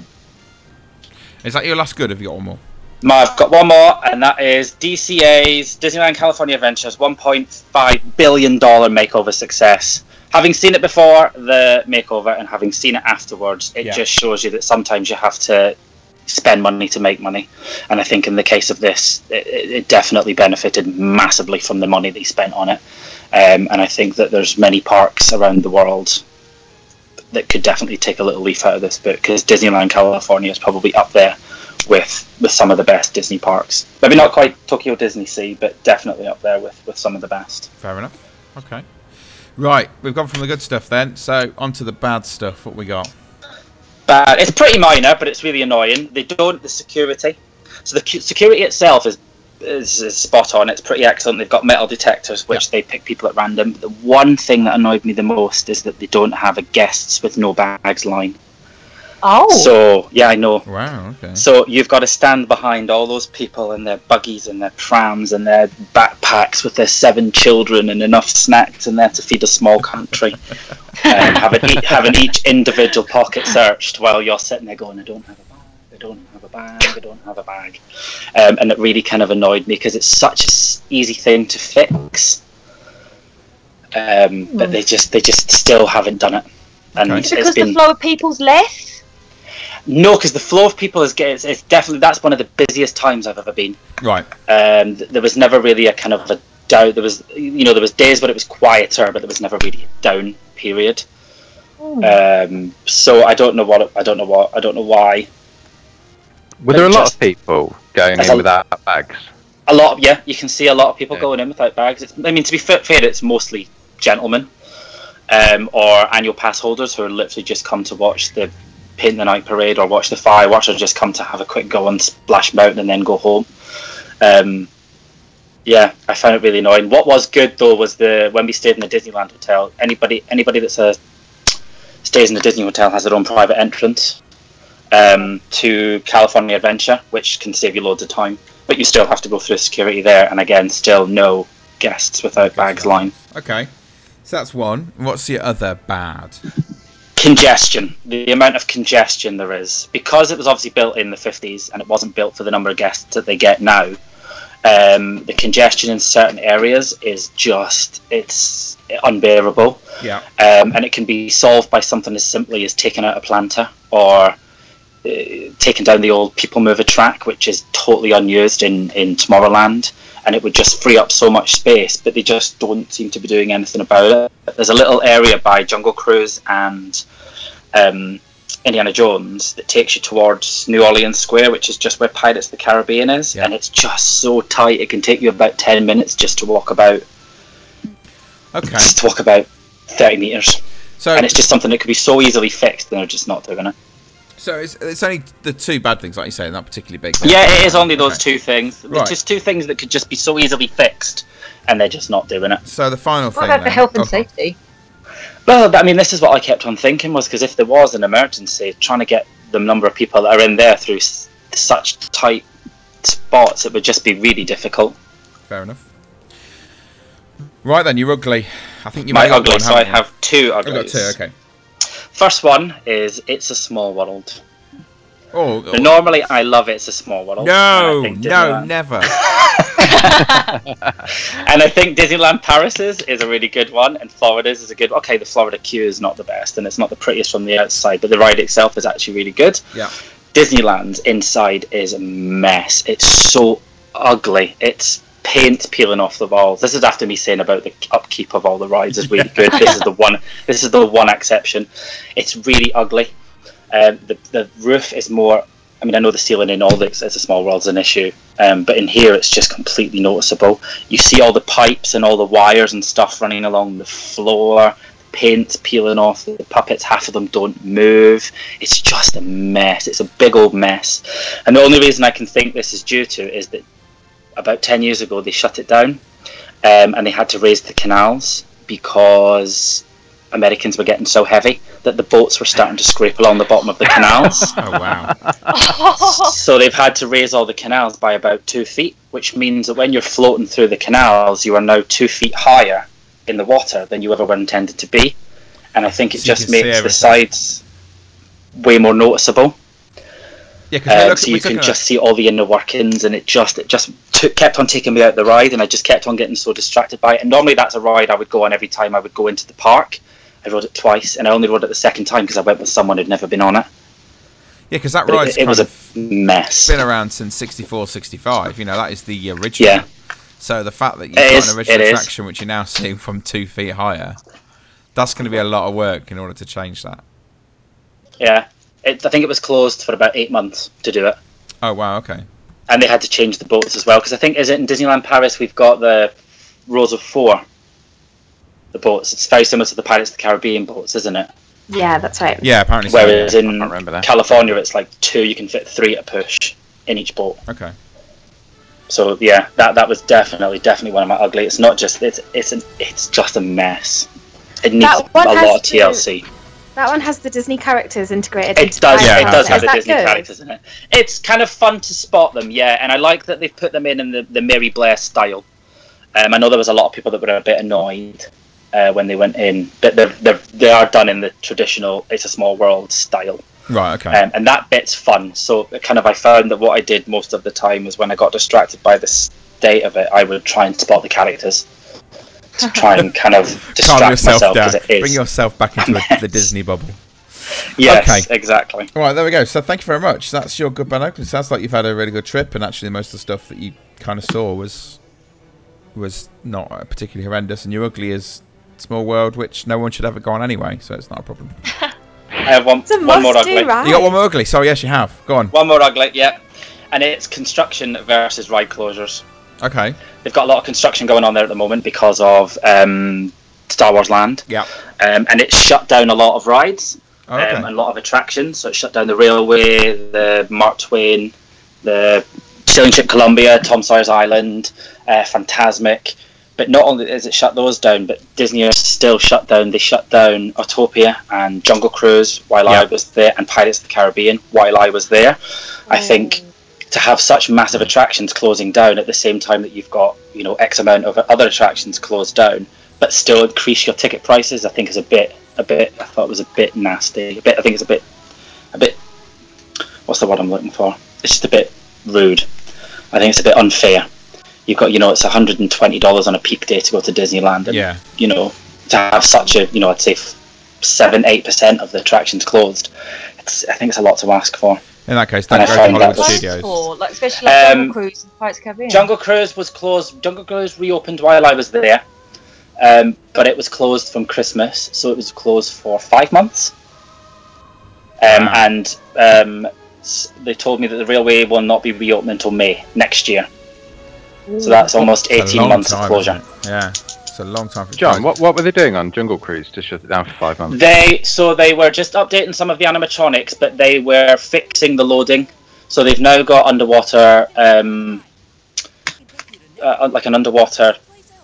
Is that your last good? Have you got one more? Ma, I've got one more, and that is DCA's Disneyland California Adventures 1.5 billion dollar makeover success. Having seen it before the makeover and having seen it afterwards, it Yeah. just shows you that sometimes you have to spend money to make money. And I think in the case of this, it, it it definitely benefited massively from the money they spent on it. Um, and I think that there's many parks around the world that could definitely take a little leaf out of this book because Disneyland California is probably up there with with some of the best Disney parks. Maybe not quite Tokyo Disney Sea, but definitely up there with with some of the best. Fair enough. Okay. Right, we've gone from the good stuff then. So on to the bad stuff. What we got? Bad. It's pretty minor, but it's really annoying. They don't the security. So the security itself is, is is spot on. It's pretty excellent. They've got metal detectors, which they pick people at random. The one thing that annoyed me the most is that they don't have a guests with no bags line. Oh. So yeah, I know. Wow. Okay. So you've got to stand behind all those people in their buggies and their trams and their backpacks with their seven children and enough snacks in there to feed a small country. and having, e- having each individual pocket searched while you're sitting there going, I don't have a bag, I don't have a bag, I don't have a bag. Um, and it really kind of annoyed me because it's such an easy thing to fix. Um, but they just they just still haven't done it. And Okay. Is it's it because been the flow of people's less? No, because the flow of people is getting. It's, it's definitely that's one of the busiest times I've ever been. Right. Um, there was never really a kind of a down. There was, you know, there was days where it was quieter, but there was never really a down period. Um, so I don't know what. I don't know what. I don't know why. Were there a Like lot of people going in a- without bags? A lot. Of, yeah, you can see a lot of people Yeah. going in without bags. It's, I mean, to be fair, it's mostly gentlemen um, or annual pass holders who are literally just come to watch the paint the night parade or watch the fireworks or just come to have a quick go on Splash Mountain and then go home. Um, yeah, I found it really annoying. What was good though was the when we stayed in the Disneyland hotel. Anybody anybody that's a stays in the Disney hotel has their own private entrance um, to California Adventure, which can save you loads of time. But you still have to go through security there, and again, still no guests without bags line. Okay. So that's one. What's the other bad? Congestion the amount of congestion there is because it was obviously built in the 50s and it wasn't built for the number of guests that they get now um, the congestion in certain areas is just it's unbearable Yeah. um, and it can be solved by something as simply as taking out a planter or uh, taking down the old people mover track which is totally unused in, in tomorrowland and it would just free up so much space but they just don't seem to be doing anything about it there's a little area by jungle cruise and um, indiana jones that takes you towards new orleans square which is just where pirates of the caribbean is Yeah. and it's just so tight it can take you about 10 minutes just to walk about Okay. just to walk about 30 meters So and it's just something that could be so easily fixed, and they're just not doing it. so it's, it's only the two bad things, like you say, not particularly big. Yeah, it is only those Okay. two things. Right. Just two things that could just be so easily fixed, and they're just not doing it. So the final What thing. about the health and oh, safety? Well, I mean, this is what I kept on thinking was because if there was an emergency, trying to get the number of people that are in there through s- such tight spots, it would just be really difficult. Fair enough. Right then, you're ugly. I think you My might ugly, one, so I you? have two I've got two. Okay. First one is It's a Small World. Oh, Normally, I love it. It's a Small World. no, no, Disneyland- never. and I think Disneyland Paris's is a really good one, and Florida's is a good. Okay, the Florida queue is not the best, and it's not the prettiest from the outside, but the ride itself is actually really good. Yeah. Disneyland's inside is a mess. It's so ugly. It's paint peeling off the walls. This is after me saying about the upkeep of all the rides is really good. this is the one. This is the one exception. It's really ugly. Um, the the roof is more. I mean, I know the ceiling in all this as a small world's an issue, um, but in here it's just completely noticeable. You see all the pipes and all the wires and stuff running along the floor, paint peeling off the puppets. Half of them don't move. It's just a mess. It's a big old mess. And the only reason I can think this is due to is that about ten years ago they shut it down, um, and they had to raise the canals because Americans were getting so heavy that the boats were starting to scrape along the bottom of the canals. Oh wow. so they've had to raise all the canals by about two feet, which means that when you're floating through the canals, you are now two feet higher in the water than you ever were intended to be. And I think it So just makes the sides way more noticeable. Yeah, because Um, so you can just see all the inner workings, and it just it just took, kept on taking me out the ride, and I just kept on getting so distracted by it. And normally that's a ride I would go on every time I would go into the park. I rode it twice, and I only rode it the second time because I went with someone who'd never been on it. yeah, because that But ride's it, it was a mess. been around since 64, 65. You know, that is the original. Yeah. So the fact that you've It got is, an original it is. attraction which you're now seeing from two feet higher, that's going to be a lot of work in order to change that. Yeah, it, I think it was closed for about eight months to do it, Oh wow, okay. and they had to change the boats as well because I think is it in Disneyland Paris we've got the rows of four. The boats. It's very similar to the Pirates of the Caribbean boats, isn't it? Yeah, that's right. Yeah, apparently. so, Whereas yeah. in remember that. California, it's like two. You can fit three at a push in each boat. Okay. So yeah, that that was definitely definitely one of my ugly. It's not just it's it's an, it's just a mess. It needs a lot of to- TLC. That one has the Disney characters integrated. It into does. Yeah, it does have Is the Disney good? characters in it. It's kind of fun to spot them, yeah, and I like that they've put them in in the, the Mary Blair style. Um, I know there was a lot of people that were a bit annoyed uh, when they went in, but they're, they're, they are done in the traditional "It's a Small World" style. Right. Okay. um, and that bit's fun. So kind of I found that what I did most of the time was when I got distracted by the state of it, I would try and spot the characters to try and kind of Calm distract yourself myself down. it is. Bring yourself back into the, the. Disney bubble. yes, Okay. exactly. All right, there we go. So thank you very much. That's your good bad Oakland. Sounds like you've had a really good trip, and actually most of the stuff that you kind of saw was was not particularly horrendous, and you're ugly as Small World, which no one should ever go on anyway, so it's not a problem. I have one, one more ugly. ride. You got one more ugly. Sorry, yes, you have. Go on. One more ugly, yeah. And it's construction versus ride closures. Okay. They've got a lot of construction going on there at the moment because of um, Star Wars Land. Yeah. Um, and it's shut down a lot of rides. Oh, Okay. um, and a lot of attractions. So it shut down the railway, the Mark Twain, the sailing ship Columbia, Tom Sawyer's Island, uh, Fantasmic. But not only is it shut those down, but Disney are still shut down. They shut down Autopia and Jungle Cruise while I was there, and Pirates of the Caribbean while I was there. I think to have such massive attractions closing down at the same time that you've got you know X amount of other attractions closed down, but still increase your ticket prices, I think is a bit a bit. I thought it was a bit nasty. A bit. I think it's a bit a bit. What's the word I'm looking for? It's just a bit rude. I think it's a bit unfair. You've got you know it's 120 dollars on a peak day to go to Disneyland, and Yeah. you know to have such a you know I'd say seven eight percent of the attractions closed. It's, I think it's a lot to ask for. In that case, thank you I go to find Hollywood Studios. For, like, especially like Um, Jungle Cruise and Pirates of Caribbean. Jungle Cruise was closed. Jungle Cruise reopened while I was there, um, but it was closed from Christmas, so it was closed for five months. Um, Wow. And um, they told me that the railway will not be reopened until May next year. So that's almost It's 18 months time, of closure. Yeah. It's a long time for John, what what were they doing on Jungle Cruise to shut it down for five months? They so they were just updating some of the animatronics, but they were fixing the loading. So they've now got underwater, um, uh, like an underwater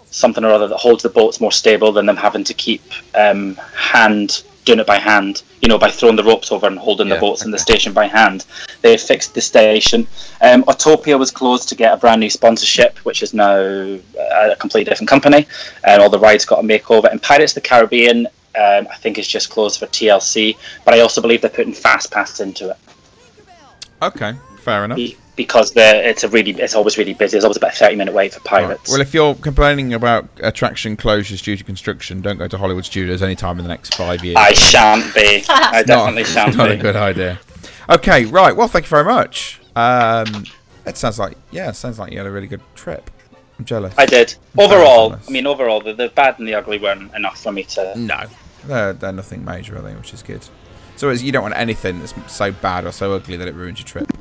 something or other that holds the boats more stable than them having to keep um, hand doing it by hand. You know, by throwing the ropes over and holding Yeah, the boats in the station by hand. They fixed the station. Um, Autopia was closed to get a brand new sponsorship, which is now uh, a completely different company, and all the rides got a makeover. And Pirates of the Caribbean, um, I think, is just closed for TLC, but I also believe they're putting Fast Pass into it Okay, fair enough. Be- because the it's a really it's always really busy. There's always about a thirty minute wait for Right. Pirates. Well, if you're complaining about attraction closures due to construction, don't go to Hollywood Studios anytime in the next five years. I shan't be. I definitely not, shan't not be. a good idea. Okay, right. Well, thank you very much. Um, it sounds like yeah, it sounds like you had a really good trip. I'm jealous. I did. I'm Overall, jealous. I mean, overall, the, the bad and the ugly weren't enough for me to. No, they're, they're nothing major, are they? Which is good. So it's- you don't want anything that's so bad or so ugly that it ruins your trip.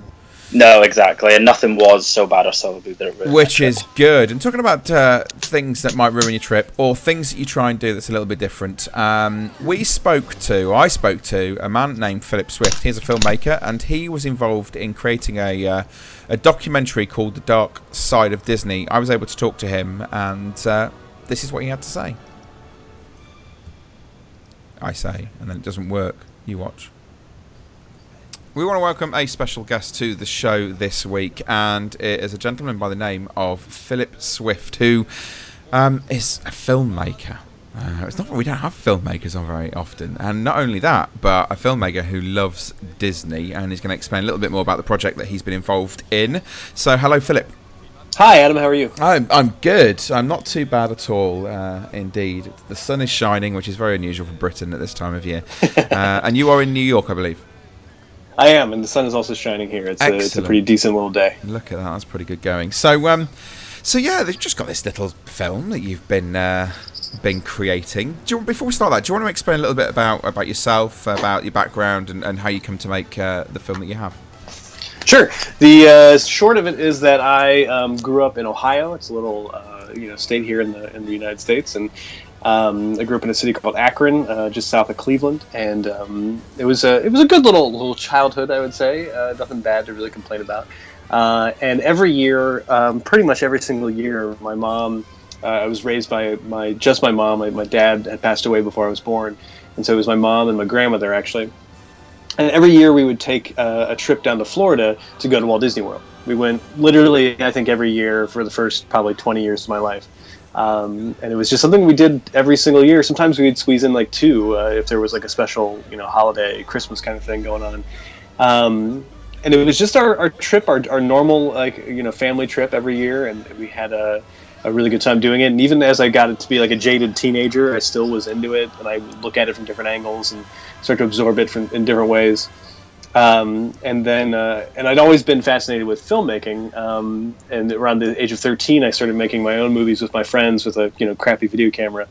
No, exactly, and nothing was so bad or so ugly that it ruined Which is good. And talking about uh, things that might ruin your trip or things that you try and do that's a little bit different, um, we spoke to, I spoke to a man named Philip Swift. He's a filmmaker and he was involved in creating a, uh, a documentary called The Dark Side of Disney. I was able to talk to him and uh, this is what he had to say. I say, and then it doesn't work. You watch. We want to welcome a special guest to the show this week, and it is a gentleman by the name of Philip Swift, who um, is a filmmaker. Uh, it's not we don't have filmmakers on very often, and not only that, but a filmmaker who loves Disney, and he's going to explain a little bit more about the project that he's been involved in. So, hello, Philip. Hi, Adam. How are you? I'm I'm good. I'm not too bad at all, uh, indeed. The sun is shining, which is very unusual for Britain at this time of year. uh, and you are in New York, I believe. I am, and the sun is also shining here. It's a, it's a pretty decent little day. Look at that. That's pretty good going. So, um, So yeah, they've just got this little film that you've been uh, been creating. Do you, before we start that, do you want to explain a little bit about about yourself, about your background, and, and how you come to make uh, the film that you have? Sure. The uh, short of it is that I um, grew up in Ohio. It's a little, uh, you know, state here in the in the United States, and um, I grew up in a city called Akron, uh, just south of Cleveland, and um, it was a it was a good little little childhood, I would say. Uh, nothing bad to really complain about. Uh, and every year, um, pretty much every single year, my mom. Uh, I was raised by my just my mom. My, my dad had passed away before I was born, and so it was my mom and my grandmother actually and every year we would take uh, a trip down to Florida to go to Walt Disney World. We went literally, I think, every year for the first probably 20 years of my life. Um, and it was just something we did every single year. Sometimes we'd squeeze in like two uh, if there was like a special, you know, holiday, Christmas kind of thing going on. Um, and it was just our, our trip, our, our normal like you know family trip every year, and we had a, a really good time doing it. And even as I got it to be like a jaded teenager, I still was into it, and I would look at it from different angles and start to absorb it from, in different ways. Um, and then, uh, and I'd always been fascinated with filmmaking. Um, and around the age of 13, I started making my own movies with my friends with a you know crappy video camera.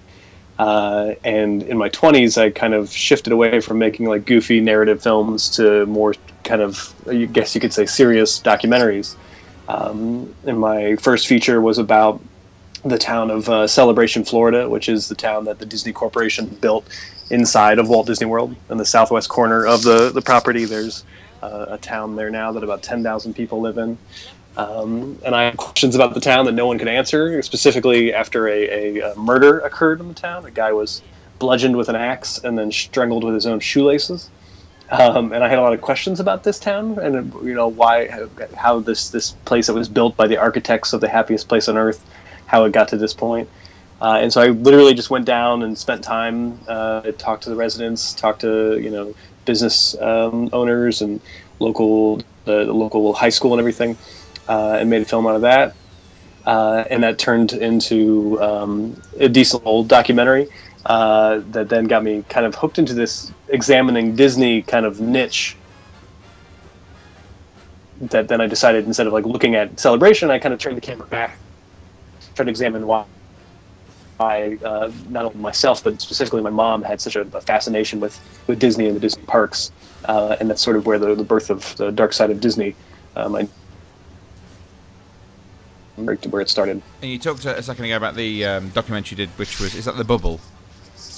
Uh, and in my 20s, I kind of shifted away from making like goofy narrative films to more kind of, I guess you could say, serious documentaries. Um, and my first feature was about the town of uh, Celebration, Florida, which is the town that the Disney Corporation built inside of Walt Disney World in the southwest corner of the, the property. There's uh, a town there now that about 10,000 people live in. Um, and I have questions about the town that no one could answer, specifically after a, a, a, murder occurred in the town. A guy was bludgeoned with an axe and then strangled with his own shoelaces. Um, and I had a lot of questions about this town and you know why how this this place that was built by the architects of the happiest place on earth how it got to this point. Uh, and so I literally just went down and spent time, uh, talked to the residents, talked to you know business um, owners and local the, the, local high school and everything, uh, and made a film out of that. Uh, and that turned into um, a decent old documentary uh, that then got me kind of hooked into this examining Disney kind of niche. That then I decided instead of like looking at celebration, I kind of turned the camera back try to examine why I, uh, not only myself, but specifically my mom had such a, a fascination with, with Disney and the Disney parks. Uh, and that's sort of where the, the birth of the dark side of Disney, um, I, where it started. And you talked a second ago about the um, documentary you did, which was, is that The Bubble?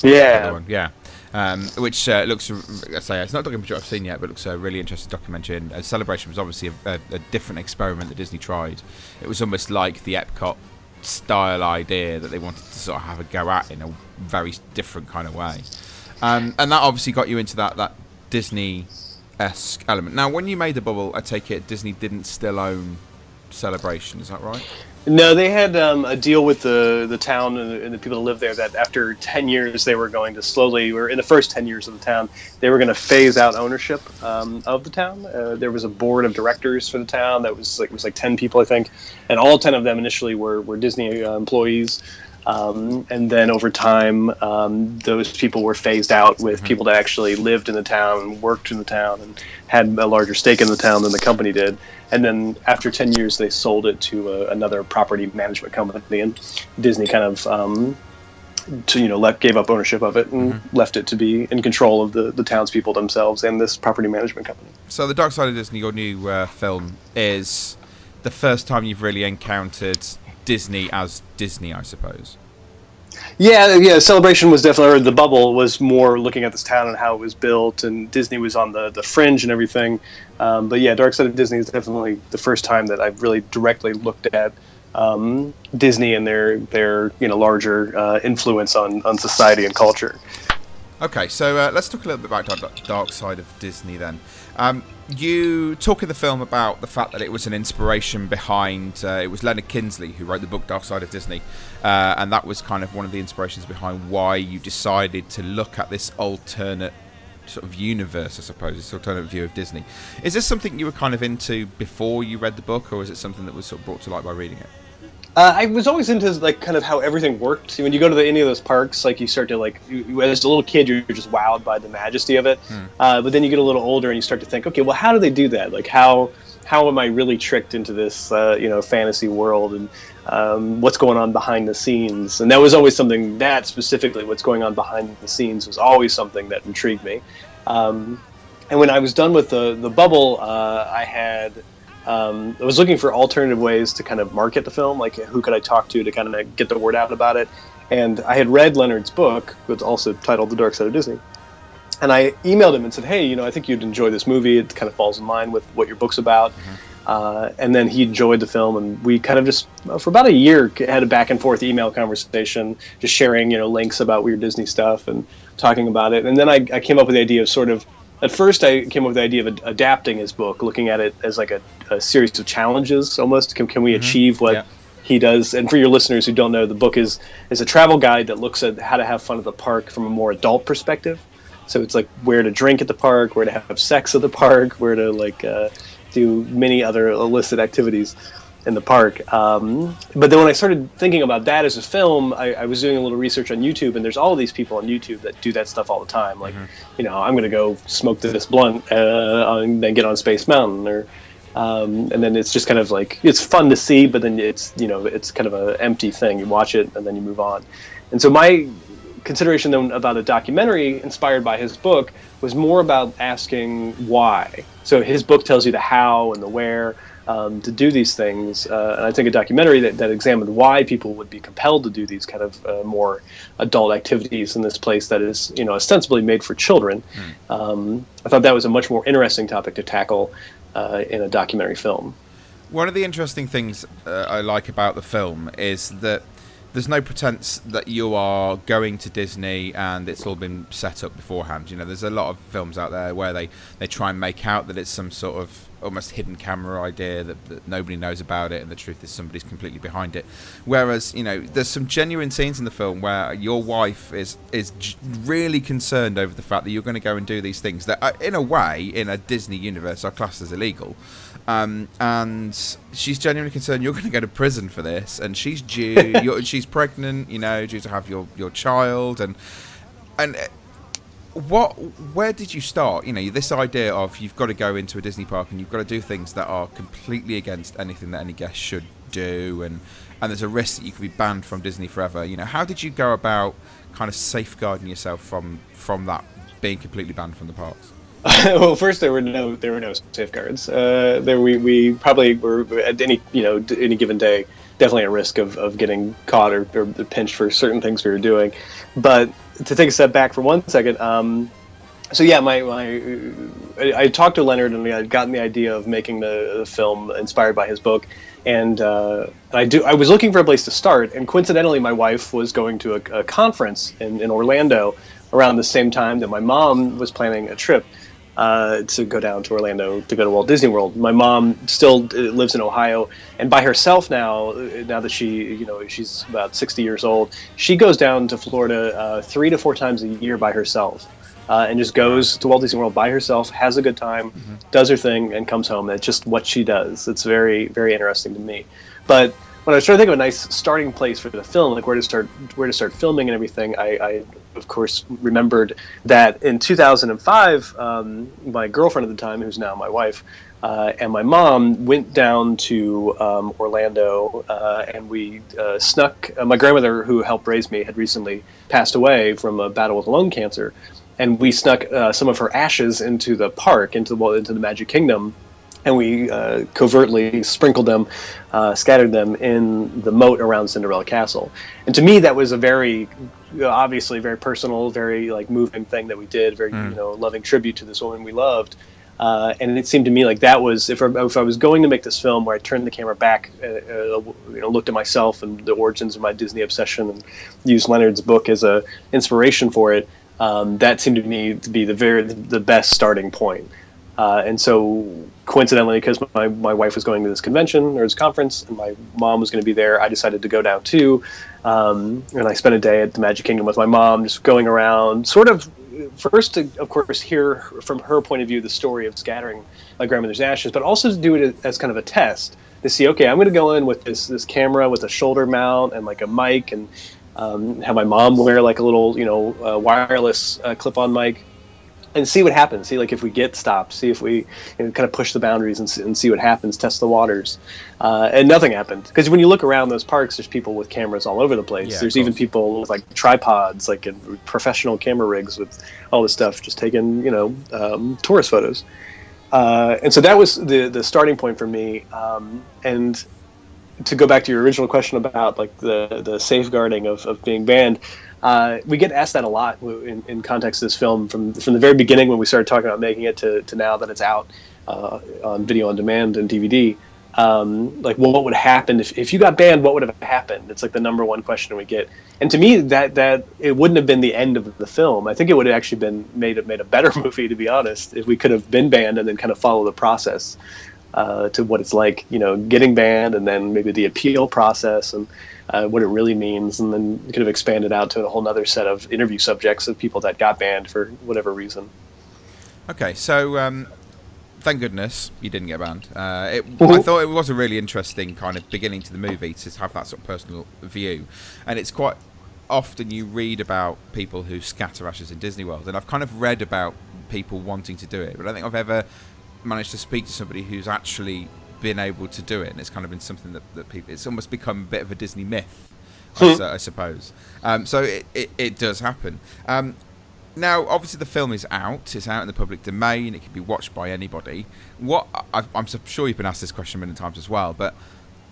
Yeah. Yeah. Um, which uh, looks, I say, it's not a documentary I've seen yet, but looks a really interesting documentary. And Celebration was obviously a, a, a different experiment that Disney tried. It was almost like the Epcot style idea that they wanted to sort of have a go at in a very different kind of way. Um, and that obviously got you into that, that Disney esque element. Now, when you made the bubble, I take it Disney didn't still own Celebration, is that right? No, they had um, a deal with the the town and the, and the, people that live there that after ten years they were going to slowly, or in the first ten years of the town, they were going to phase out ownership um, of the town. Uh, there was a board of directors for the town that was like was like ten people, I think, and all ten of them initially were were Disney uh, employees. Um, and then over time, um, those people were phased out with mm-hmm. people that actually lived in the town, and worked in the town, and had a larger stake in the town than the company did. And then after 10 years, they sold it to a, uh, another property management company, and Disney kind of. Um, to you know, let, gave up ownership of it and mm-hmm. left it to be in control of the, the townspeople themselves and this property management company. So, the Dark Side of Disney, your new uh, film, is the first time you've really encountered Disney as Disney, I suppose. Yeah, yeah. Celebration was definitely the bubble was more looking at this town and how it was built, and Disney was on the the fringe and everything. Um, but yeah, Dark Side of Disney is definitely the first time that I've really directly looked at um, Disney and their their you know larger uh, influence on on society and culture. Okay, so uh, let's talk a little bit about Dark Side of Disney then. Um, you talk in the film about the fact that it was an inspiration behind. Uh, it was Leonard Kinsey who wrote the book Dark Side of Disney, uh, and that was kind of one of the inspirations behind why you decided to look at this alternate sort of universe, I suppose, this alternate view of Disney. Is this something you were kind of into before you read the book, or is it something that was sort of brought to light by reading it? Uh, I was always into like kind of how everything worked. When you go to the, any of those parks, like you start to like, you, as a little kid, you're just wowed by the majesty of it. Hmm. Uh, but then you get a little older and you start to think, okay, well, how do they do that? Like how how am I really tricked into this uh, you know fantasy world? And um, what's going on behind the scenes, and that was always something that specifically what's going on behind the scenes was always something that intrigued me. Um, and when I was done with the the bubble, uh, I had um, I was looking for alternative ways to kind of market the film, like who could I talk to to kind of get the word out about it. And I had read Leonard's book, which also titled The Dark Side of Disney. And I emailed him and said, "Hey, you know, I think you'd enjoy this movie. It kind of falls in line with what your book's about." Uh, and then he enjoyed the film, and we kind of just for about a year had a back and forth email conversation, just sharing you know links about weird Disney stuff and talking about it. And then I, I came up with the idea of sort of at first I came up with the idea of ad- adapting his book, looking at it as like a, a series of challenges almost. Can, can we achieve what Yeah. he does? And for your listeners who don't know, the book is is a travel guide that looks at how to have fun at the park from a more adult perspective. So it's like where to drink at the park, where to have sex at the park, where to like uh, do many other illicit activities in the park. Um, but then when I started thinking about that as a film, I, I was doing a little research on YouTube, and there's all these people on YouTube that do that stuff all the time. Like, you know, I'm going to go smoke this blunt uh, and then get on Space Mountain, or um, and then it's just kind of like it's fun to see, but then it's you know it's kind of an empty thing. You watch it and then you move on. And so my consideration then about a documentary inspired by his book was more about asking why. So his book tells you the how and the where um, to do these things, uh, and I think a documentary that, that examined why people would be compelled to do these kind of uh, more adult activities in this place that is, you know, ostensibly made for children. Um, I thought that was a much more interesting topic to tackle uh, in a documentary film. One of the interesting things uh, I like about the film is that there's no pretense that you are going to Disney and it's all been set up beforehand. You know, there's a lot of films out there where they, they try and make out that it's some sort of almost hidden camera idea that, that nobody knows about it, and the truth is somebody's completely behind it. Whereas, you know, there's some genuine scenes in the film where your wife is is really concerned over the fact that you're going to go and do these things that, are, in a way, in a Disney universe, are classed as illegal. Um, and she's genuinely concerned you're going to go to prison for this, and she's due. you're, she's pregnant, you know, due to have your, your child, and and uh, what where did you start you know this idea of you've got to go into a disney park and you've got to do things that are completely against anything that any guest should do and and there's a risk that you could be banned from disney forever you know how did you go about kind of safeguarding yourself from from that being completely banned from the parks well, first there were no there were no safeguards. Uh, there we, we probably were at any you know any given day definitely at risk of, of getting caught or, or pinched for certain things we were doing. But to take a step back for one second, um, so yeah, my, my I, I talked to Leonard and I would gotten the idea of making the, the film inspired by his book, and uh, I do I was looking for a place to start, and coincidentally, my wife was going to a, a conference in, in Orlando around the same time that my mom was planning a trip uh, to go down to Orlando to go to Walt Disney World. My mom still uh, lives in Ohio, and by herself now. uh, Now that she, you know, she's about sixty years old, she goes down to Florida uh, three to four times a year by herself, uh, and just goes to Walt Disney World by herself, has a good time, does her thing, and comes home. It's just what she does. It's very, very interesting to me. But when I was trying to think of a nice starting place for the film, like where to start, where to start filming and everything, I, I of course remembered that in 2005, um, my girlfriend at the time, who's now my wife, uh, and my mom went down to um, Orlando, uh, and we uh, snuck. Uh, my grandmother, who helped raise me, had recently passed away from a battle with lung cancer, and we snuck uh, some of her ashes into the park, into the into the Magic Kingdom, and we uh, covertly sprinkled them, uh, scattered them in the moat around Cinderella Castle. And to me, that was a very, obviously, very personal, very like moving thing that we did. Very you know loving tribute to this woman we loved. Uh, and it seemed to me like that was if I, if I was going to make this film where I turned the camera back, uh, uh, you know, looked at myself and the origins of my Disney obsession, and used Leonard's book as a inspiration for it. Um, that seemed to me to be the very the best starting point. Uh, and so, coincidentally, because my, my wife was going to this convention or this conference, and my mom was going to be there, I decided to go down too. Um, and I spent a day at the Magic Kingdom with my mom, just going around, sort of first to, of course, hear from her point of view the story of scattering my grandmother's ashes, but also to do it as kind of a test to see, okay, I'm going to go in with this this camera with a shoulder mount and like a mic, and um, have my mom wear like a little, you know, uh, wireless uh, clip-on mic and see what happens. See like if we get stopped. See if we you know, kind of push the boundaries and, see- and see what happens. Test the waters, uh, and nothing happened. Because when you look around those parks, there's people with cameras all over the place. Yeah, there's even people with like tripods, like in professional camera rigs with all this stuff, just taking you know um, tourist photos. Uh, and so that was the the starting point for me. Um, and to go back to your original question about like the the safeguarding of, of being banned, uh, we get asked that a lot in, in context of this film from from the very beginning when we started talking about making it to, to now that it's out uh, on video on demand and DVD. Um, like, what would happen if, if you got banned? What would have happened? It's like the number one question we get. And to me, that that it wouldn't have been the end of the film. I think it would have actually been made made a better movie, to be honest, if we could have been banned and then kind of follow the process uh, to what it's like, you know, getting banned and then maybe the appeal process and uh, what it really means, and then could have expanded out to a whole other set of interview subjects of people that got banned for whatever reason. Okay, so um, thank goodness you didn't get banned. Uh, it, I thought it was a really interesting kind of beginning to the movie to have that sort of personal view, and it's quite often you read about people who scatter ashes in Disney World, and I've kind of read about people wanting to do it, but I don't think I've ever managed to speak to somebody who's actually been able to do it, and it's kind of been something that, that people. It's almost become a bit of a Disney myth, I, I suppose. Um, so it, it, it does happen. Um, now, obviously, the film is out. It's out in the public domain. It can be watched by anybody. What I, I'm sure you've been asked this question many times as well, but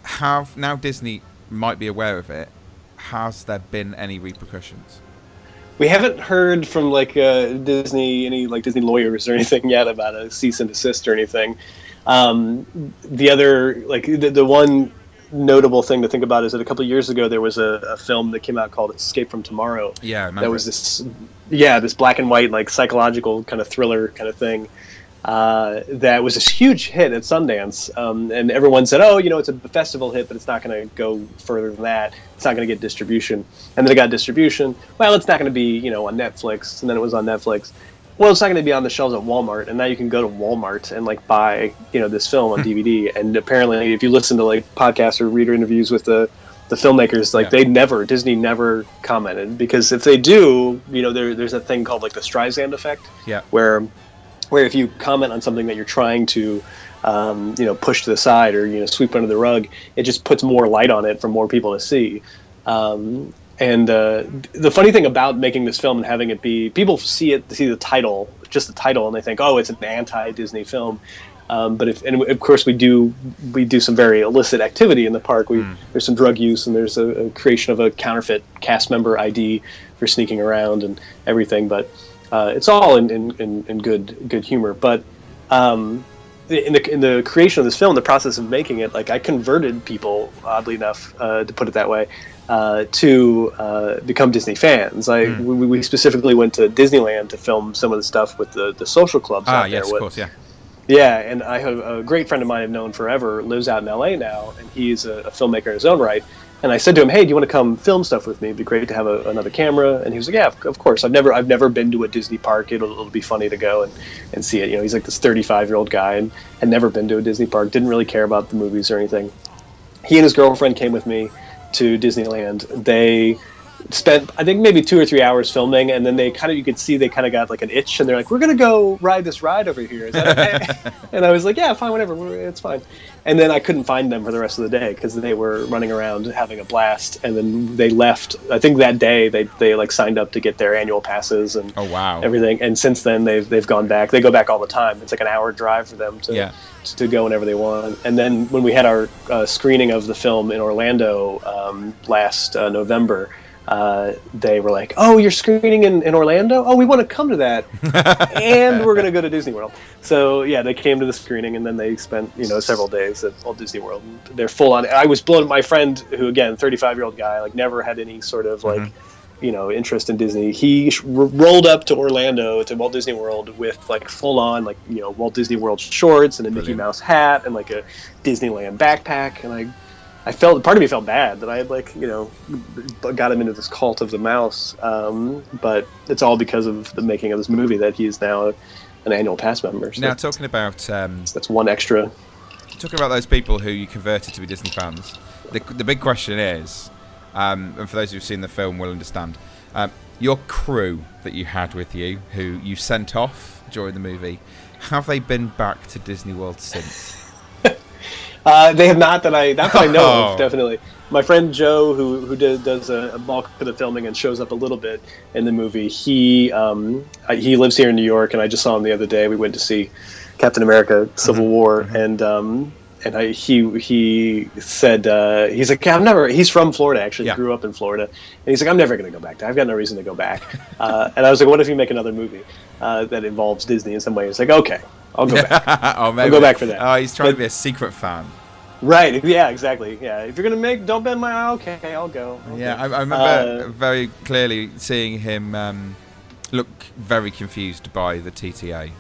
have now Disney might be aware of it. Has there been any repercussions? We haven't heard from like uh, Disney, any like Disney lawyers or anything yet about a cease and desist or anything. Um, the other, like the, the one notable thing to think about is that a couple of years ago there was a, a film that came out called Escape from Tomorrow. Yeah, I remember that was this, yeah, this black and white like psychological kind of thriller kind of thing. Uh, that was this huge hit at Sundance, um, and everyone said, "Oh, you know, it's a festival hit, but it's not going to go further than that. It's not going to get distribution." And then it got distribution. Well, it's not going to be, you know, on Netflix, and then it was on Netflix. Well, it's not going to be on the shelves at Walmart, and now you can go to Walmart and like buy, you know, this film on DVD. And apparently, if you listen to like podcasts or reader interviews with the the filmmakers, like Yeah. they never Disney never commented because if they do, you know, there, there's a thing called like the Streisand effect Yeah. where where if you comment on something that you're trying to um, you know push to the side or you know sweep under the rug it just puts more light on it for more people to see. Um, and uh, the funny thing about making this film and having it be people see it see the title just the title and they think oh it's an anti-disney film. Um, but if and of course we do we do some very illicit activity in the park. We there's some drug use and there's a, a creation of a counterfeit cast member id for sneaking around and everything but uh, it's all in, in, in, good good humor. But um, in the in the creation of this film, the process of making it, like I converted people, oddly enough, uh, to put it that way, uh, to uh, become Disney fans. I Hmm. we, we specifically went to Disneyland to film some of the stuff with the the social clubs Ah, out there. yes, of with- course, yeah. yeah, and I have a great friend of mine I've known forever lives out in LA now, and he's a, a filmmaker in his own right. And I said to him, "Hey, do you want to come film stuff with me? It'd be great to have a, another camera." And he was like, "Yeah, of, course. I've never, I've never been to a Disney park. It'll, it'll be funny to go and, and see it." You know, he's like this 35 year old guy and had never been to a Disney park. Didn't really care about the movies or anything. He and his girlfriend came with me to Disneyland. They spent I think maybe two or three hours filming, and then they kind of you could see they kind of got like an itch, and they're like, "We're gonna go ride this ride over here." Is that okay? and I was like, "Yeah, fine, whatever, it's fine." And then I couldn't find them for the rest of the day because they were running around having a blast, and then they left. I think that day they they like signed up to get their annual passes and Oh wow. everything, and since then they've they've gone back. They go back all the time. It's like an hour drive for them to Yeah. to go whenever they want. And then when we had our uh, screening of the film in Orlando um, last uh, November, uh, they were like, "Oh, you're screening in, in Orlando? Oh, we want to come to that, and we're going to go to Disney World." So yeah, they came to the screening, and then they spent you know several days at Walt Disney World. And they're full on. I was blown. My friend, who again, 35 year old guy, like never had any sort of like. You know, interest in Disney. He r- rolled up to Orlando to Walt Disney World with like full on like you know Walt Disney World shorts and a Mickey Mouse hat and like a Disneyland backpack. And I, I felt part of me felt bad that I had like you know got him into this cult of the mouse. Um, but it's all because of the making of this movie that he's now an annual pass member. So Now talking about um, that's one extra. talking about those people who you converted to be Disney fans, the, the big question is, um, and for those who've seen the film will understand, um, your crew that you had with you, who you sent off during the movie, have they been back to Disney World since? Uh, they have not that I not that I know Oh. of. Definitely, my friend Joe, who who did, does a, bulk of the filming and shows up a little bit in the movie. He um, I- he lives here in New York, and I just saw him the other day. We went to see Captain America: Civil War, and um, and I, he he said uh, he's like I'm never. He's from Florida actually. Yeah. Grew up in Florida, and he's like I'm never going to go back. there. I've got no reason to go back. Uh, and I was like, what if you make another movie uh, that involves Disney in some way? He's like, okay, I'll go back. oh, maybe. go back for that. Oh, he's trying to be a secret fan. Right. Yeah. Exactly. Yeah. If you're gonna make, don't bend my eye. Okay, I'll go. I'll Yeah, go. I, I remember Uh, very clearly seeing him um, look very confused by the TTA.